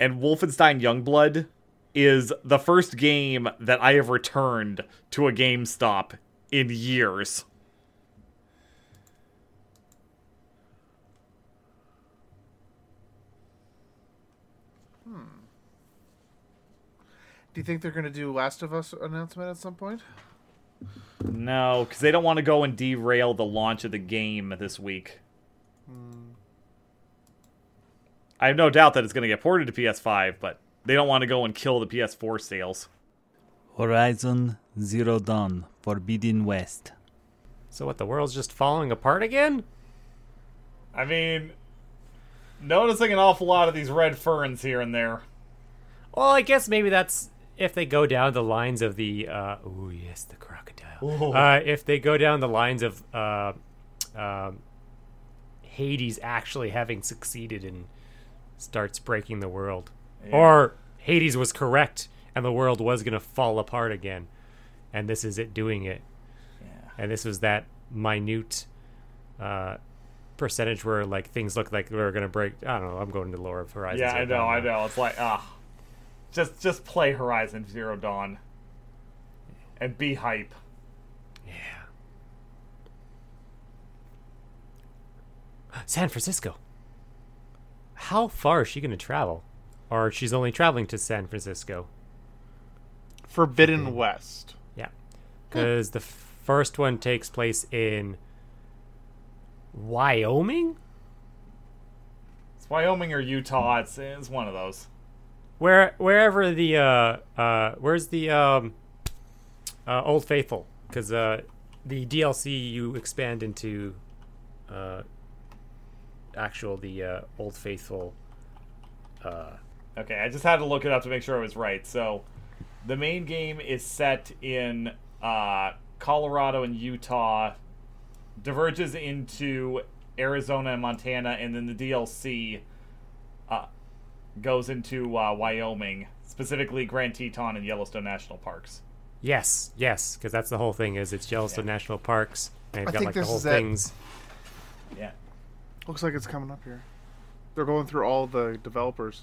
and Wolfenstein Youngblood is the first game that I have returned to a GameStop in years. Do you think they're going to do Last of Us announcement at some point? No, because they don't want to go and derail the launch of the game this week. Hmm. I have no doubt that it's going to get ported to PS5, but they don't want to go and kill the PS4 sales. Horizon Zero Dawn Forbidden West. so what? The world's just falling apart again? I mean, noticing an awful lot of these red ferns here and there. Well, I guess maybe that's if they go down the lines of the. Uh, oh yes, the crocodile. Uh, if they go down the lines of uh, um Hades actually having succeeded and starts breaking the world, or Hades was correct and the world was gonna fall apart again, and this is it doing it. And this was that minute uh, percentage where like things look like they're gonna break. I don't know. I'm going to Lower of Horizon. Yeah, I know, I know. It's like, ah, just just play Horizon Zero Dawn and be hype. Yeah. San Francisco. How far is she going to travel? Or she's only traveling to San Francisco? Forbidden West. Yeah. Hmm. Because the first one takes place in Wyoming? It's Wyoming or Utah. It's it's one of those. Where wherever the uh uh where's the um uh Old Faithful? Because uh the DLC you expand into uh actual the uh Old Faithful uh Okay, I just had to look it up to make sure I was right. So, the main game is set in uh, Colorado and Utah, diverges into Arizona and Montana, and then the DLC goes into uh, Wyoming, specifically Grand Teton and Yellowstone National Parks. Yes, yes, because that's the whole thing. Is it's Yellowstone National Parks, and they've I got like the whole is it. things. Yeah. Looks like it's coming up here. They're going through all the developers.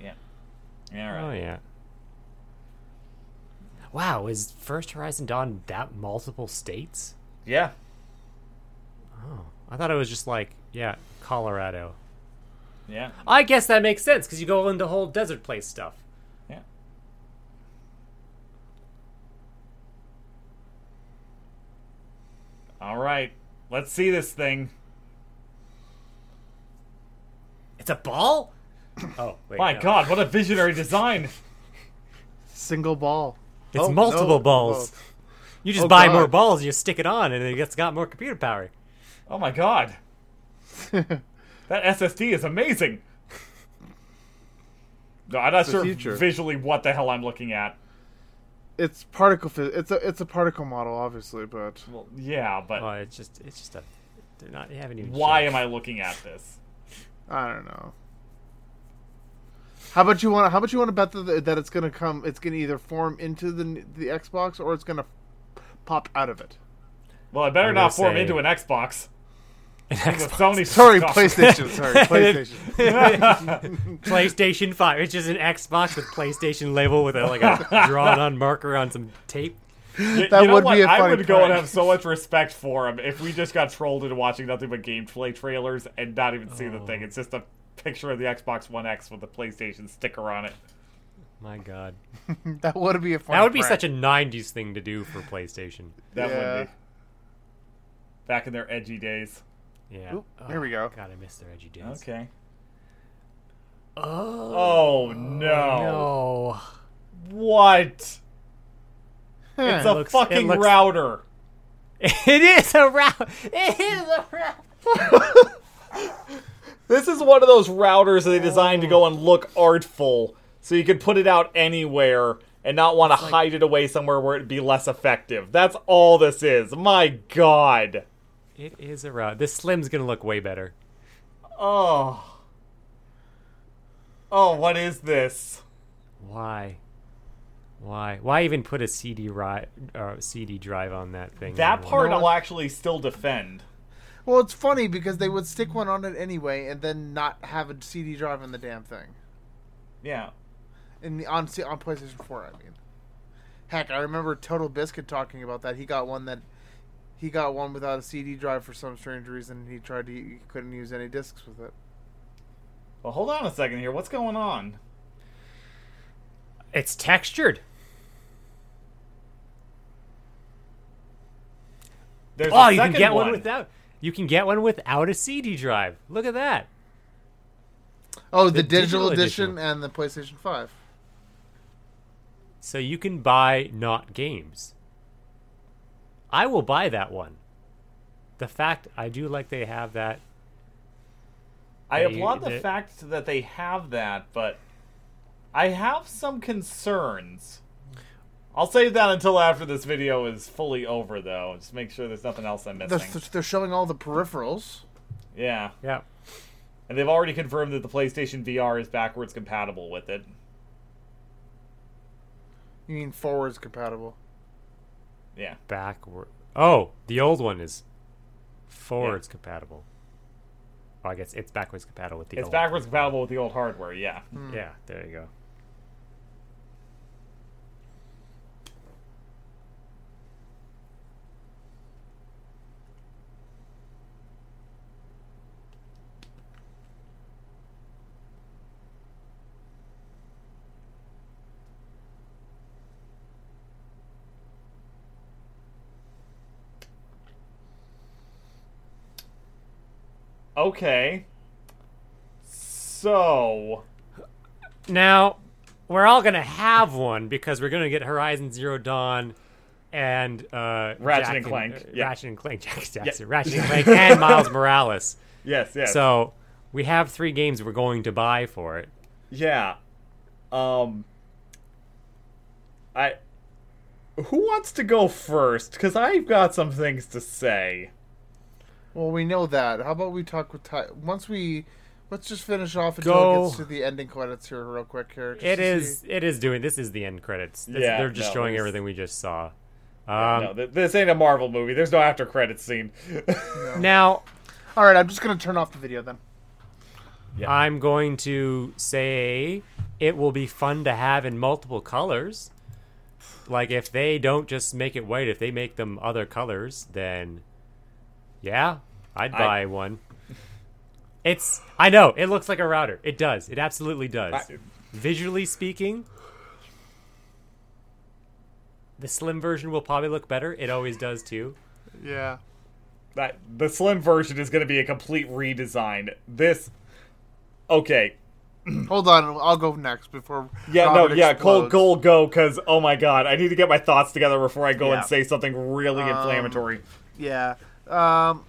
Yeah. Yeah, all Oh yeah. Wow, is First Horizon Dawn that multiple states? Yeah. Oh, I thought it was just like yeah, Colorado. Yeah. I guess that makes sense because you go into whole desert place stuff. Yeah. All right. Let's see this thing. It's a ball. Oh wait, My no. God, what a visionary design! Single ball. It's Oh, multiple no. balls. Oh. You just Oh, buy God. more balls, you stick it on, and it gets got more computer power. Oh my God, that SSD is amazing. No, I'm not the sure future. visually what the hell I'm looking at. It's particle. Phys- it's a it's a particle model, obviously, but Well, yeah, but Oh, it's just it's just a they're not they haven't even. why checked. am I looking at this? I don't know. How about you want? How about you want to bet that that it's gonna come? It's gonna either form into the the Xbox or it's gonna pop out of it. Well, I better I'm not form say- into an Xbox. An The Xbox. Sony Sorry. PlayStation. Sorry, PlayStation. PlayStation Five. It's just an Xbox with PlayStation label with a, like a drawn-on marker on some tape. Y- That you know would what? be a I funny would go and have so much respect for him if we just got trolled into watching nothing but gameplay trailers and not even see the Oh. thing. It's just a picture of the Xbox One X with the PlayStation sticker on it. My God, that would be a. Funny that would be prank. such a '90s thing to do for PlayStation. That Yeah. would be. back in their edgy days. Yeah. Oop, oh, here we go. God, I missed the edgy dance. Okay. Oh, Oh no! Oh, no. What? It's a looks- it fucking looks- router. It is a route. It is a route. This is one of those routers that they designed to go and look artful, so you could put it out anywhere and not want to hide it away somewhere where it'd be less effective. That's all this is. My God. It is a route. This slim's gonna look way better. Oh. Oh, what is this? Why? Why? Why even put a CD ri- uh, CD drive on that thing? That anymore? part I'll actually still defend. Well, it's funny because they would stick one on it anyway, and then not have a CD drive in the damn thing. Yeah. In the on C- on PlayStation Four, I mean. Heck, I remember Total Biscuit talking about that. He got one that he got one without a CD drive for some strange reason. He tried to he couldn't use any discs with it. Well, hold on a second here. What's going on? It's textured. There's Oh, a you can second get one without. You can get one without a CD drive. Look at that. Oh, the, The digital, digital edition, edition. and the PlayStation Five. So you can buy not games. I will buy that one. The fact I do like they have that. I Yeah, you- applaud the the- fact that they have that, but I have some concerns. I'll save that until after this video is fully over, though. Just make sure there's nothing else I'm They're, missing. they're showing all the peripherals. Yeah, Yeah. and they've already confirmed that the PlayStation VR is backwards compatible with it. You mean forwards compatible? Yeah, Backward. Oh, the old one is forwards compatible. Oh, I guess it's backwards compatible with the it's old. backwards compatible with the old hardware. Yeah, hmm. Yeah, there you go. Okay. So, Now, we're all gonna have one because we're gonna get Horizon Zero Dawn and uh, Ratchet Jack and Clank, uh, yeah. Ratchet and Clank, Jack Jackson, Ratchet and Clank, and Miles Morales. yes, yes. So we have three games we're going to buy for it. Yeah. Um I Who wants to go first cuz I've got some things to say. Well, we know that. How about we talk with Ty? Once we, let's just finish off until it Go. gets to the ending credits here, real quick here. just It to is. see- It is doing. This is the end credits. This- Yeah, they're just no, showing there's- everything we just saw. Um, no, th- this ain't a Marvel movie. There's no after credits scene. Now, All right, I'm just gonna turn off the video then. Yeah. I'm going to say it will be fun to have in multiple colors. Like if they don't just make it white, if they make them other colors, then yeah, I'd I- buy one. It's I know, it looks like a router. It does. It absolutely does. I- Visually speaking, the slim version will probably look better. It always does too. Yeah. that the slim version is going to be a complete redesign. This Okay. Hold on, I'll go next before. Yeah, Robert no, yeah, Cole, explodes. Cole, go, because, oh my god, I need to get my thoughts together before I go Yeah. and say something really Um, inflammatory. Yeah. Um,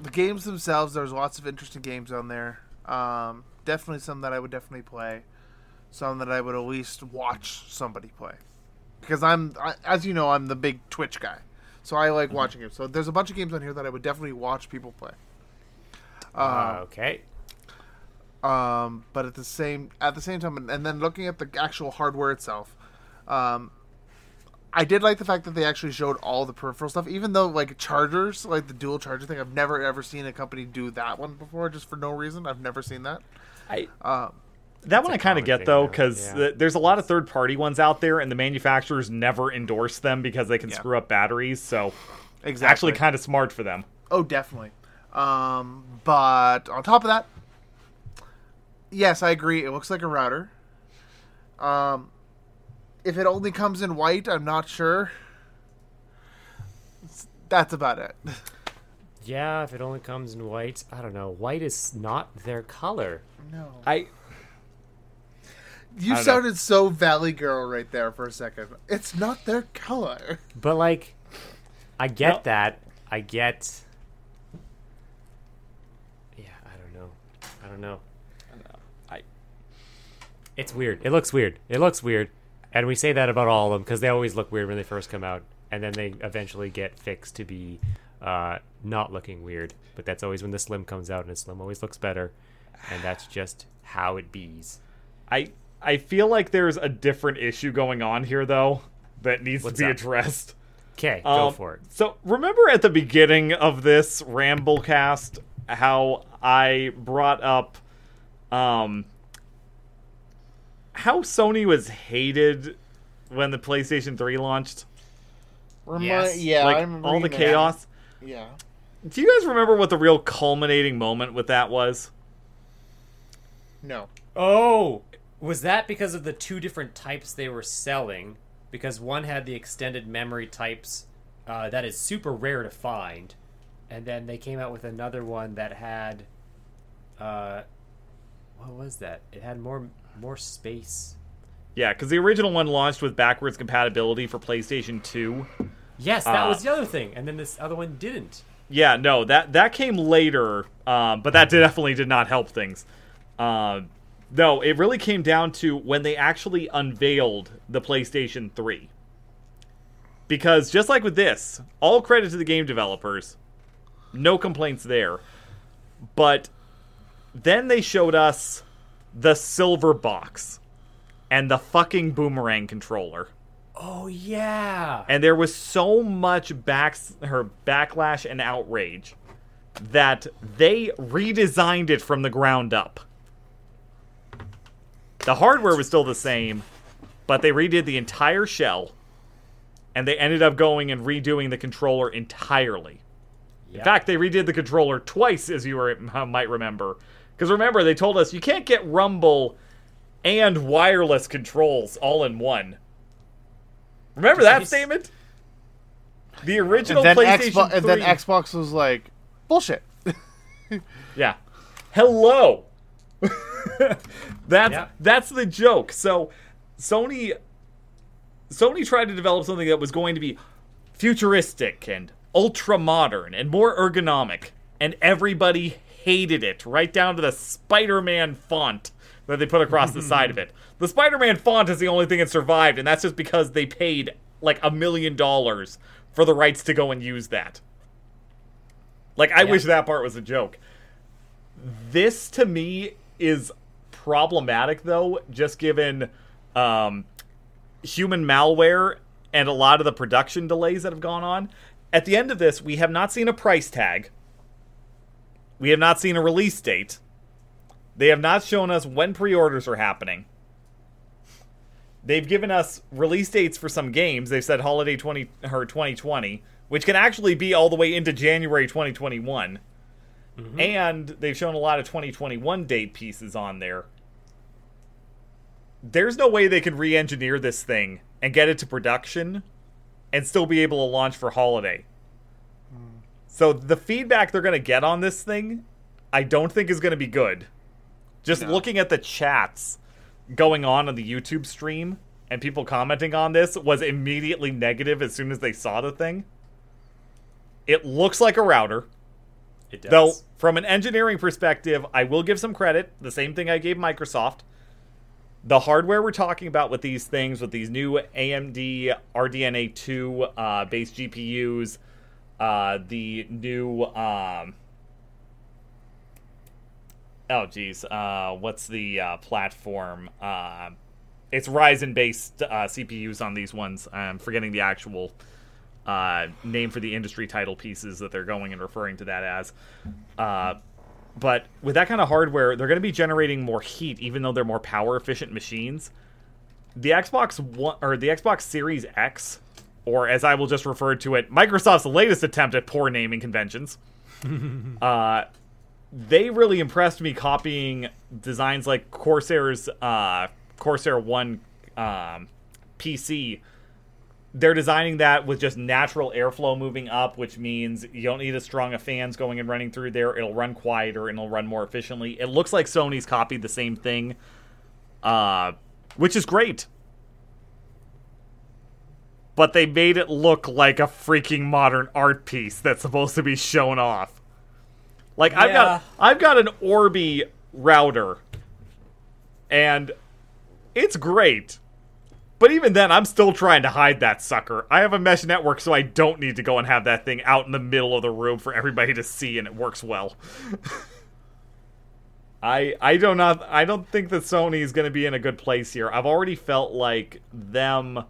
the games themselves, there's lots of interesting games on there. Um, definitely some that I would definitely play. Some that I would at least watch somebody play. Because I'm, I, as you know, I'm the big Twitch guy. So I like watching it. So there's a bunch of games on here that I would definitely watch people play. Uh, okay. um, but at the same at the same time, and, and then looking at the actual hardware itself, um, I did like the fact that they actually showed all the peripheral stuff, even though like chargers, like the dual charger thing. I've never ever seen a company do that one before, just for no reason. I've never seen that. I, Um, that one I kind of get, thing though, because yeah. there's a lot of third party ones out there, and the manufacturers never endorse them because they can Yeah. screw up batteries, so exactly. actually kind of smart for them. Oh, definitely. Um, but on top of that, yes, I agree. It looks like a router. Um, if it only comes in white, I'm not sure. That's about it. Yeah, if it only comes in white, I don't know. White is not their color. No. I You I don't know. sounded so Valley Girl right there for a second. It's not their color. But like, I get No. that. I get. Yeah, I don't know. I don't know. I It's weird. It looks weird. It looks weird, and we say that about all of them because they always look weird when they first come out, and then they eventually get fixed to be uh, not looking weird. But that's always when the Slim comes out, and the Slim always looks better, and that's just how it bees. I I feel like there's a different issue going on here though that needs What's to be up? addressed. Okay, go Um, for it. So remember at the beginning of this Ramblecast how I brought up um how Sony was hated when the PlayStation 3 launched? Remi- Yes. Yeah, like I'm all the reading that. chaos. Yeah. Do you guys remember what the real culminating moment with that was? No. Oh, was that because of the two different types they were selling? Because one had the extended memory types uh, that is super rare to find, and then they came out with another one that had, uh, what was that? It had more more space. Yeah, because the original one launched with backwards compatibility for PlayStation 2. Yes, that Uh, was the other thing, and then this other one didn't. Yeah, no, that that came later, um, but that definitely did not help things. Uh, no, it really came down to when they actually unveiled the PlayStation 3. Because just like with this, all credit to the game developers, no complaints there. But then they showed us the silver box and the fucking boomerang controller Oh yeah. and there was so much back her backlash and outrage that they redesigned it from the ground up. The hardware was still the same, but they redid the entire shell, and they ended up going and redoing the controller entirely. In fact, they redid the controller twice, as you were, uh, might remember. Because remember, they told us you can't get Rumble and wireless controls all in one. Remember that Jeez. statement? The original And then, PlayStation Xbox, and then Xbox was like, bullshit. Yeah. Hello. that's Yeah. that's the joke. So Sony Sony tried to develop something that was going to be futuristic and ultra modern and more ergonomic and everybody hated it right down to the Spider-Man font that they put across the side of it. The Spider-Man font is the only thing that survived and that's just because they paid like a million dollars for the rights to go and use that. Like I Yeah. wish that part was a joke this to me is problematic though just given um, human malware and a lot of the production delays that have gone on at the end of this we have not seen a price tag we have not seen a release date. They have not shown us when pre-orders are happening. They've given us release dates for some games. They've said holiday 20 or 2020 which can actually be all the way into january 2021 mm-hmm. and they've shown a lot of 2021 date pieces on there. There's no way they can re-engineer this thing and get it to production and still be able to launch for holiday. So the feedback they're going to get on this thing, I don't think is going to be good. Just No. looking at the chats going on on the YouTube stream and people commenting on this was immediately negative as soon as they saw the thing. It looks like a router. It does. Though, from an engineering perspective, I will give some credit. The same thing I gave Microsoft. The hardware we're talking about with these things, with these new AMD RDNA 2 uh, base GPUs, uh, the new. Um, oh, geez. Uh, what's the uh, platform? Uh, it's Ryzen based uh, CPUs on these ones. I'm forgetting the actual uh, name for the industry title pieces that they're going and referring to that as. Uh, but with that kind of hardware, they're going to be generating more heat, even though they're more power efficient machines. The Xbox One or the Xbox Series X, or as I will just refer to it, Microsoft's latest attempt at poor naming conventions. uh, they really impressed me copying designs like Corsair's uh, Corsair One um, PC they're designing that with just natural airflow moving up, which means you don't need as strong of fans going and running through there. It'll run quieter and it'll run more efficiently. It looks like Sony's copied the same thing, uh, which is great. But they made it look like a freaking modern art piece that's supposed to be shown off. Like I've got I've got an Orbi router, and it's great. But even then, I'm still trying to hide that sucker. I have a mesh network, so I don't need to go and have that thing out in the middle of the room for everybody to see, and it works well. I I do not I don't think that Sony is going to be in a good place here. I've already felt like them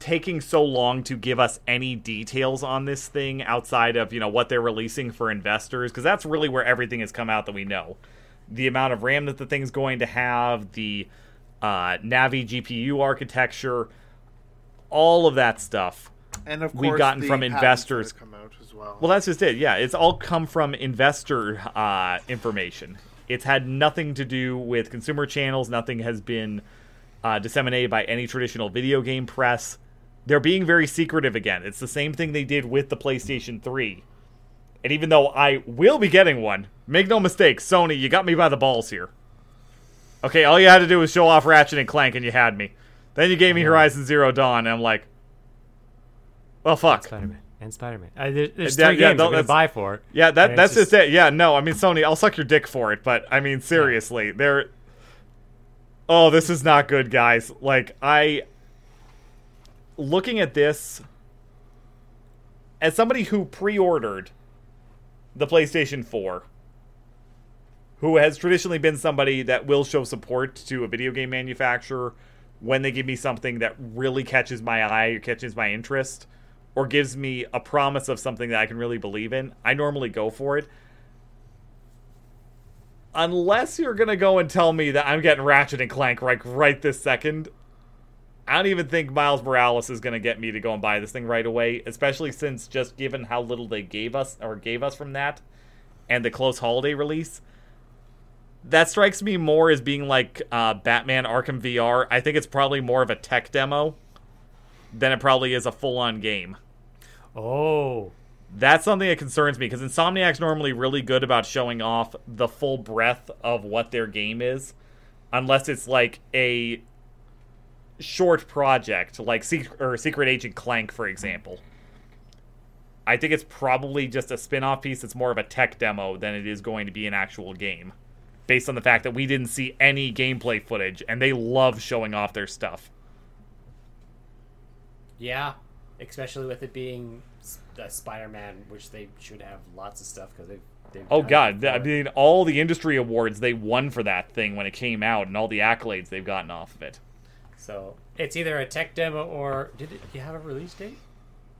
taking so long to give us any details on this thing outside of you know what they're releasing for investors because that's really where everything has come out that we know the amount of ram that the thing's going to have the uh, navi gpu architecture all of that stuff And of course, We've gotten from investors- come out as well. well, that's just it. Yeah, it's all come from investor uh, information. It's had nothing to do with consumer channels. Nothing has been uh, disseminated by any traditional video game press. They're being very secretive again. It's the same thing they did with the PlayStation 3. And even though I will be getting one, make no mistake, Sony, you got me by the balls here. Okay, all you had to do was show off Ratchet and Clank, and you had me. Then you gave me Horizon Zero Dawn, and I'm like, well, fuck. Spider-Man and Spider-Man. Uh, there, there's Yeah, three yeah, games I'm gonna buy for it. Yeah, that that's it's just it. Yeah, no, I mean Sony, I'll suck your dick for it, but I mean seriously, they're Oh, this is not good, guys. Like I looking at this as somebody who pre-ordered the PlayStation 4 who has traditionally been somebody that will show support to a video game manufacturer when they give me something that really catches my eye or catches my interest or gives me a promise of something that I can really believe in, I normally go for it. Unless you're gonna go and tell me that I'm getting Ratchet and Clank like right this second, I don't even think Miles Morales is gonna get me to go and buy this thing right away. Especially since just given how little they gave us or gave us from that, and the close holiday release, that strikes me more as being like uh, Batman Arkham VR. I think it's probably more of a tech demo than it probably is a full-on game. Oh, That's something that concerns me because Insomniac's normally really good about showing off the full breadth of what their game is, unless it's like a short project, like Secret, or Secret Agent Clank, for example. I think it's probably just a spin off piece that's more of a tech demo than it is going to be an actual game, based on the fact that we didn't see any gameplay footage and they love showing off their stuff. yeah. Especially with it being Spider-Man, which they should have lots of stuff because they've, they've. Oh god, I mean all the industry awards they won for that thing when it came out and all the accolades they've gotten off of it. So it's either a tech demo or did it? You have a release date?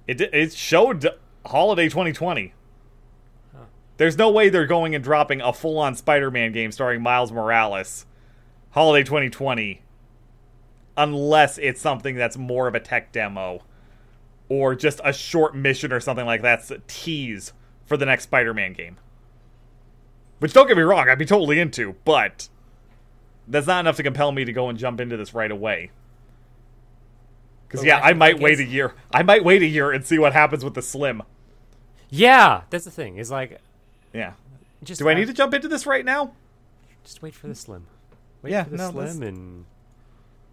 It it showed holiday 2020. There's no way they're going and dropping a full-on Spider-Man game starring Miles Morales holiday 2020 unless it's something that's more of a tech demo or just a short mission or something like that's a tease for the next Spider-Man game. Which don't get me wrong, I'd be totally into, but that's not enough to compel me to go and jump into this right away. Because yeah, I might wait is- a year. I might wait a year and see what happens with the Slim. Yeah, that's the thing. Is like Yeah. just. Do I need to jump into this right now? just wait for the slim? Wait Yeah, for the no, slim that's- and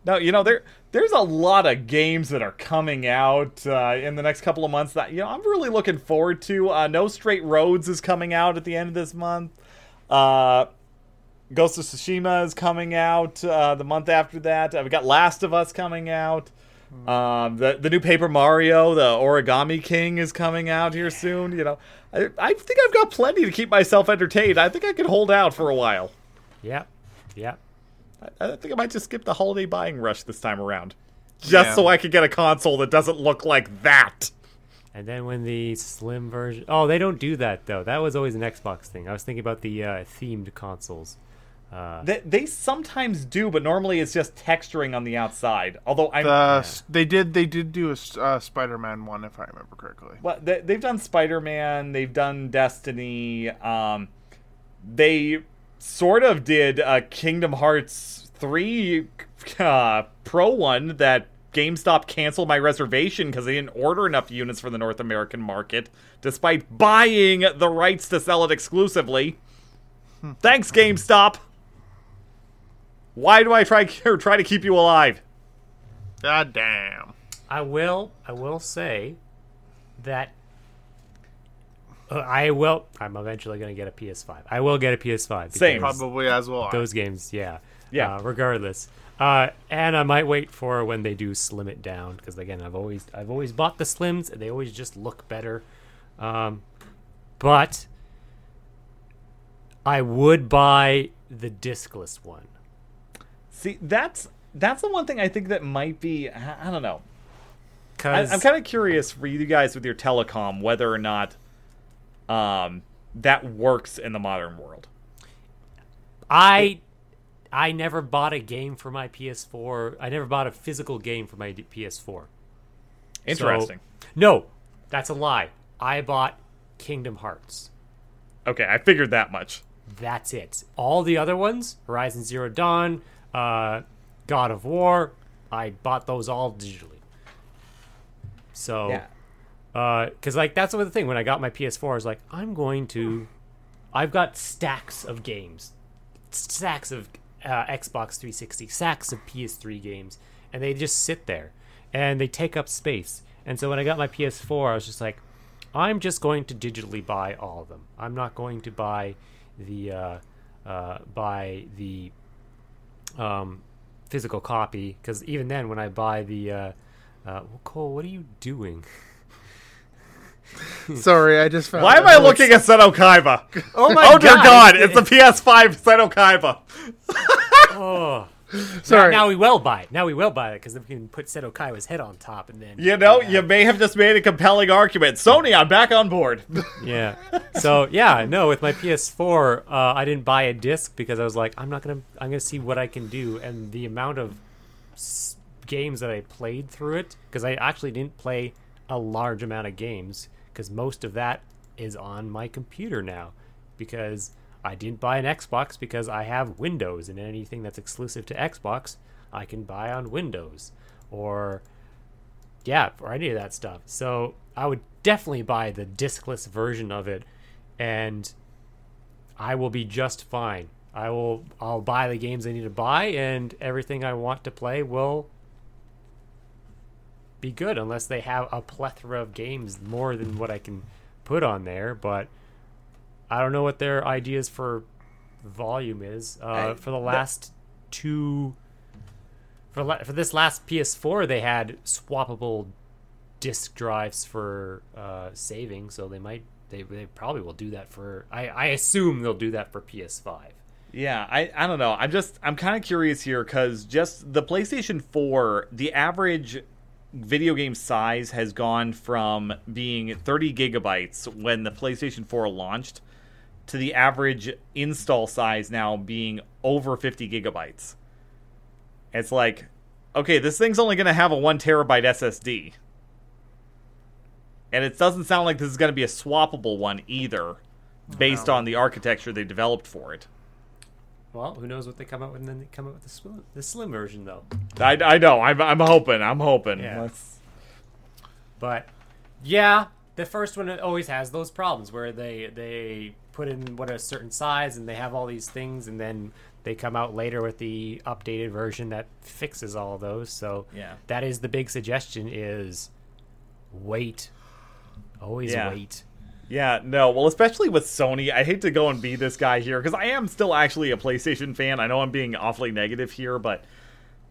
No, you know there there's a lot of games that are coming out uh, in the next couple of months that you know I'm really looking forward to. Uh, no Straight Roads is coming out at the end of this month. Uh, Ghost of Tsushima is coming out uh, the month after that. Uh, we got Last of Us coming out. Um, the the new Paper Mario, the Origami King, is coming out here soon. You know, I, I think I've got plenty to keep myself entertained. I think I can hold out for a while. yeah, yeah. I, I think I might just skip the holiday buying rush this time around, just Yeah. so I could get a console that doesn't look like that. And then when the slim version, oh, they don't do that though. That was always an Xbox thing. I was thinking about the uh, themed consoles. Uh, They, they sometimes do, but normally it's just texturing on the outside. Although I'm The, They did. They did do a uh, Spider-Man one, if I remember correctly. well, they, they've done Spider Man, they've done Destiny. Um, they sort of did a Kingdom Hearts three uh, Pro one that GameStop canceled my reservation because they didn't order enough units for the North American market, despite buying the rights to sell it exclusively. Thanks, GameStop. Why do I try try to keep you alive? God damn. I will. I will say that uh, I will. I'm eventually going to get a PS5. I will get a PS5. Same. Probably as well. Those games, yeah, Yeah. Uh, regardless, uh, and I might wait for when they do slim it down because again, I've always I've always bought the slims. and They always just look better. Um, but I would buy the discless one. See, that's that's the one thing I think that might be. I I don't know. I, I'm kind of curious for you guys with your telecom whether or not um, that works in the modern world. I I never bought a game for my PS4. I never bought a physical game for my PS4. Interesting. So- no, that's a lie. I bought Kingdom Hearts. okay, I figured that much. That's it. All the other ones, Horizon Zero Dawn, uh, God of War, I bought those all digitally. So, Yeah. because like that's the thing. When I got my PS4, I was like, I'm going to. I've got stacks of games, stacks of uh, Xbox 360, stacks of PS3 games, and they just sit there, and they take up space. And so when I got my PS4, I was just like, I'm just going to digitally buy all of them. I'm not going to buy the uh, uh, buy the um, physical copy because even then, when I buy the uh, uh, well, Cole, what are you doing? Sorry, I just found. Why am I looking at Seto Kaiba? Oh my oh dear God! It's the PS5 Seto Kaiba. Oh. Sorry. Now, now we will buy it. Now we will buy it because then we can put Seto Kaiba's head on top and then. You know, you may have just made a compelling argument. Sony, I'm back on board. Yeah. So yeah, no, with my PS4, uh, I didn't buy a disc because I was like, I'm not gonna, I'm gonna see what I can do, and the amount of s- games that I played through it, because I actually didn't play a large amount of games, because most of that is on my computer now, because I didn't buy an Xbox because I have Windows, and anything that's exclusive to Xbox, I can buy on Windows, or yeah, or any of that stuff. So I would definitely buy the discless version of it, and I will be just fine. I will. I'll buy the games I need to buy, and everything I want to play will be good, unless they have a plethora of games more than what I can put on there. But I don't know what their ideas for volume is. Uh, I- for the last two for la- for this last PS4, they had swappable disk drives for uh, saving, so they might they they probably will do that for. I I assume they'll do that for PS5. Yeah, I, I don't know. I'm just I'm kind of curious here because just the PlayStation 4, the average video game size has gone from being 30 gigabytes when the PlayStation 4 launched to the average install size now being over 50 gigabytes. It's like, okay, this thing's only going to have a one terabyte SSD, and it doesn't sound like this is going to be a swappable one either, based on the architecture they developed for it. Well, who knows what they come out with, and then they come out with the slim, the slim version though. I, I know. I'm, I'm hoping. I'm hoping. Yeah. But yeah, the first one always has those problems where they they put in what a certain size and they have all these things and then they come out later with the updated version that fixes all those. So Yeah. that is the big suggestion is wait. Always Yeah. wait. Yeah, no. Well, especially with Sony, I hate to go and be this guy here because I am still actually a PlayStation fan. I know I'm being awfully negative here, but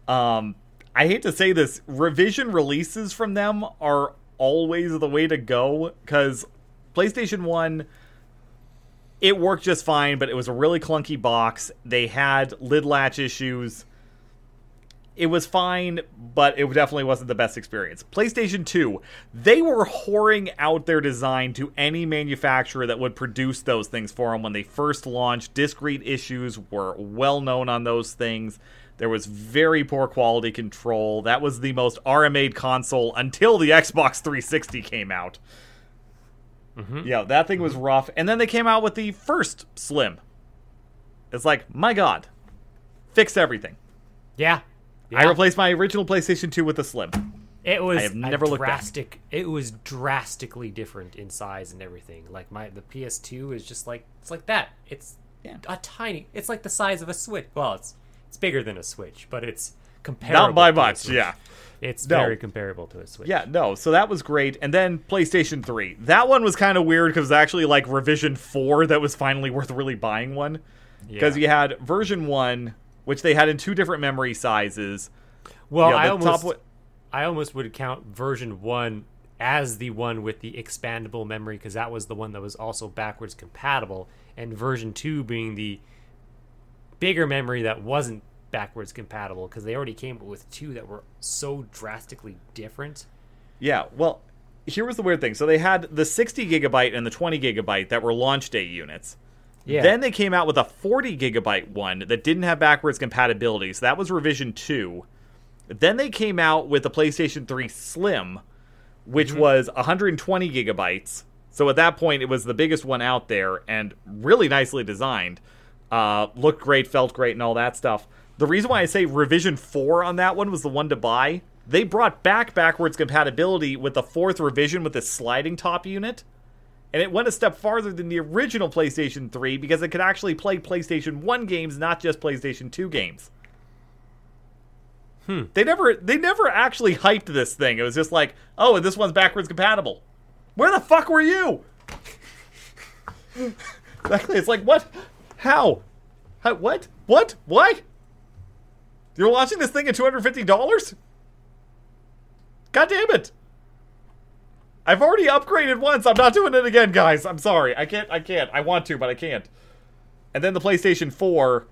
um, I hate to say this. Revision releases from them are always the way to go because PlayStation 1 it worked just fine, but it was a really clunky box. They had lid latch issues. It was fine, but it definitely wasn't the best experience. PlayStation 2, they were whoring out their design to any manufacturer that would produce those things for them when they first launched. Disc read issues were well known on those things. There was very poor quality control. That was the most RMA'd console until the Xbox 360 came out. Mm-hmm. Yeah, that thing was mm-hmm. rough. And then they came out with the first Slim. It's like, my God, fix everything. Yeah. I replaced my original PlayStation 2 with a Slim. It was I have never looked back. drastic. It was drastically different in size and everything. Like my the PS2 is just like it's like that. It's Yeah. a tiny. It's like the size of a Switch. Well, it's it's bigger than a Switch, but it's comparable. Not by to a much, Switch. yeah. It's No. very comparable to a Switch. Yeah, no, so that was great. And then PlayStation 3. That one was kind of weird because it was actually like revision 4 that was finally worth really buying one. Because Yeah. you had version 1, which they had in two different memory sizes. Well, Yeah, I almost wa- I almost would count version one as the one with the expandable memory because that was the one that was also backwards compatible, and version two being the bigger memory that wasn't backwards compatible because they already came with two that were so drastically different. Yeah, well, here was the weird thing. So they had the 60 gigabyte and the 20 gigabyte that were launch day units. Yeah. Then they came out with a 40 gigabyte one that didn't have backwards compatibility. So that was revision 2. Then they came out with the PlayStation 3 Slim, which mm-hmm. was 120 gigabytes. So at that point, it was the biggest one out there and really nicely designed. Uh, looked great, felt great, and all that stuff. The reason why I say revision 4 on that one was the one to buy, they brought back backwards compatibility with the fourth revision with the sliding top unit and it went a step farther than the original PlayStation 3 because it could actually play PlayStation 1 games, not just PlayStation 2 games. Hmm. They never they never actually hyped this thing. It was just like, "Oh, and this one's backwards compatible." Where the fuck were you? exactly. It's like, "What? How? How what? What? What? You're watching this thing at $250?" God damn it. I've already upgraded once. I'm not doing it again, guys. I'm sorry. I can't. I can't. I want to, but I can't. And then the PlayStation 4,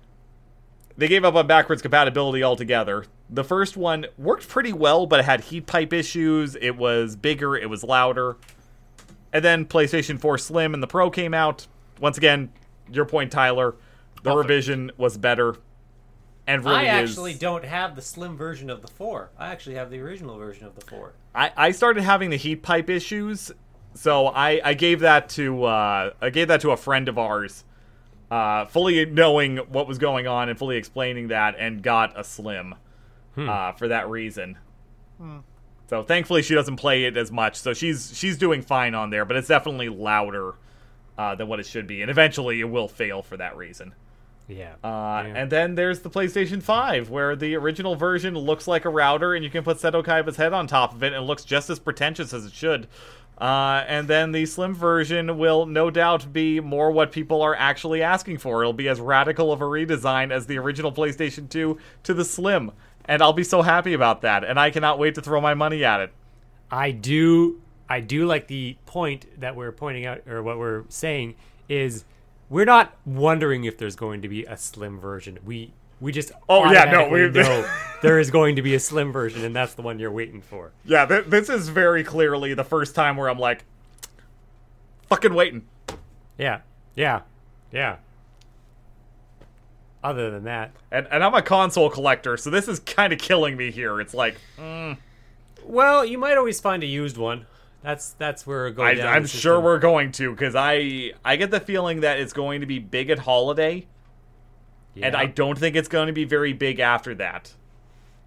they gave up on backwards compatibility altogether. The first one worked pretty well, but it had heat pipe issues. It was bigger. It was louder. And then PlayStation 4 Slim and the Pro came out. Once again, your point, Tyler. The Perfect. revision was better. And really I is- actually don't have the slim version of the four. I actually have the original version of the four. I, I started having the heat pipe issues, so I, I gave that to uh, I gave that to a friend of ours, uh, fully knowing what was going on and fully explaining that, and got a slim uh, for that reason. So thankfully she doesn't play it as much, so she's she's doing fine on there, but it's definitely louder uh, than what it should be, and eventually it will fail for that reason. Yeah. Uh, Yeah. And then there's the PlayStation 5, where the original version looks like a router, and you can put Seto Kaiba's head on top of it, and it looks just as pretentious as it should. Uh, and then the Slim version will no doubt be more what people are actually asking for. It'll be as radical of a redesign as the original PlayStation 2 to the Slim. And I'll be so happy about that, and I cannot wait to throw my money at it. I do I do like the point that we're pointing out or what we're saying is we're not wondering if there's going to be a slim version. We we just Oh, yeah, no, we- know there is going to be a slim version and that's the one you're waiting for. Yeah, th- this is very clearly the first time where I'm like, fucking waiting. Yeah. Yeah. Yeah. Other than that, And, and I'm a console collector, so this is kind of killing me here. It's like, mm. well, you might always find a used one. That's that's where it goes I, I'm sure we're going to, because I I get the feeling that it's going to be big at holiday, and I don't think it's going to be very big after that.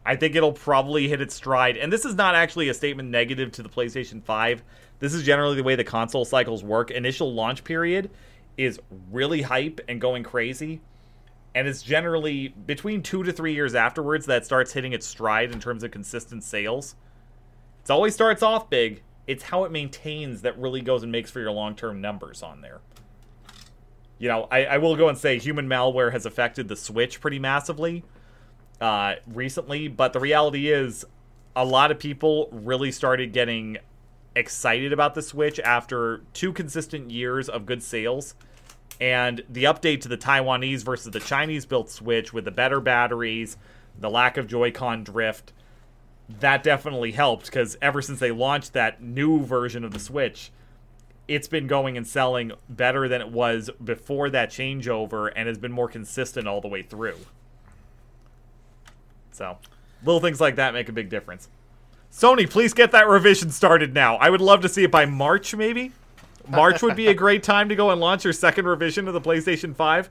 I think it'll probably hit its stride. And this is not actually a statement negative to the PlayStation 5. This is generally the way the console cycles work. Initial launch period is really hype and going crazy. And it's generally between two to three years afterwards that starts hitting its stride in terms of consistent sales. It always starts off big. It's how it maintains that really goes and makes for your long term numbers on there. You know, I, I will go and say human malware has affected the Switch pretty massively uh, recently, but the reality is a lot of people really started getting excited about the Switch after two consistent years of good sales. And the update to the Taiwanese versus the Chinese built Switch with the better batteries, the lack of Joy-Con drift, that definitely helped because ever since they launched that new version of the Switch, it's been going and selling better than it was before that changeover and has been more consistent all the way through. So, little things like that make a big difference. Sony, please get that revision started now. I would love to see it by March, maybe. March would be a great time to go and launch your second revision of the PlayStation 5.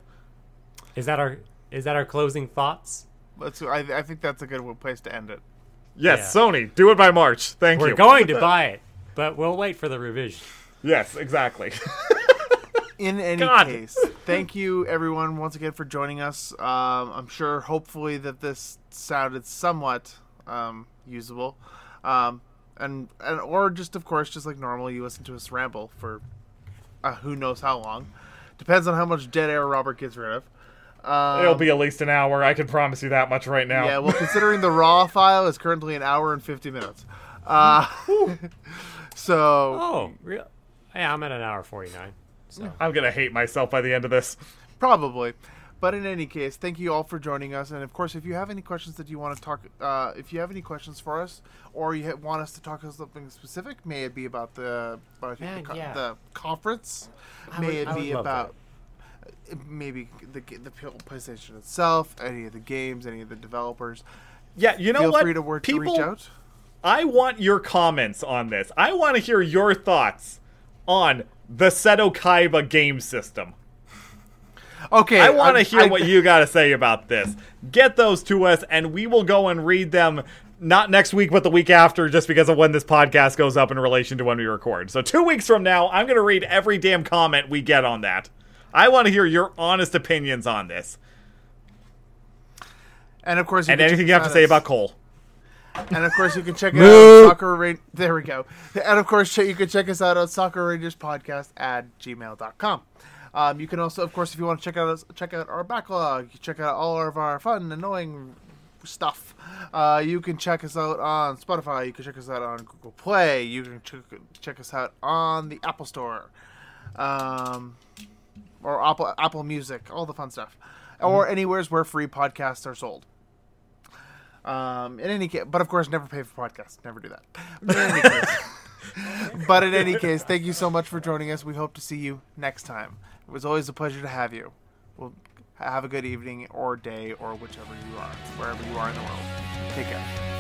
Is that our is that our closing thoughts? Let's. I, I think that's a good place to end it. Yes, Yeah. Sony, do it by March. Thank you. We're going to buy it, but we'll wait for the revision. Yes, exactly. In any God. case, thank you everyone once again for joining us. Um, I'm sure, hopefully, that this sounded somewhat um, usable, um, and and or just of course, just like normal, you listen to us ramble for uh, who knows how long. Depends on how much dead air Robert gets rid of. Um, It'll be at least an hour. I can promise you that much right now. Yeah, well, considering the raw file is currently an hour and fifty minutes. Uh, so Oh, real? Yeah, I'm at an hour 49. So I'm gonna hate myself by the end of this. probably. But in any case, thank you all for joining us. And of course, if you have any questions that you want to talk, uh, if you have any questions for us, or you want us to talk about something specific, may it be about the about Man, the, co- yeah. the conference, I may would- it be about maybe the the PlayStation itself, any of the games, any of the developers. Yeah, you know Feel what? free to, work People, to reach out. I want your comments on this. I want to hear your thoughts on the Seto Kaiba game system. Okay, I want to hear I- what you got to say about this. Get those to us, and we will go and read them. Not next week, but the week after, just because of when this podcast goes up in relation to when we record. So, two weeks from now, I'm going to read every damn comment we get on that. I want to hear your honest opinions on this. And of course, you And can anything you have to us say about Cole. And of course, you can check it out on Sakura Ra- There we go. And of course, you can check us out on Sakura Rangers Podcast at gmail.com. Um, you can also, of course, if you want to check out us, check out our backlog, check out all of our fun, annoying stuff. Uh, you can check us out on Spotify. You can check us out on Google Play. You can check, check us out on the Apple Store, um, or Apple Apple Music, all the fun stuff, or anywheres where free podcasts are sold. Um, in any case, but of course, never pay for podcasts. Never do that. But in any case, but in any case, thank you so much for joining us. We hope to see you next time. It was always a pleasure to have you. Well, have a good evening or day or whichever you are, wherever you are in the world. Take care.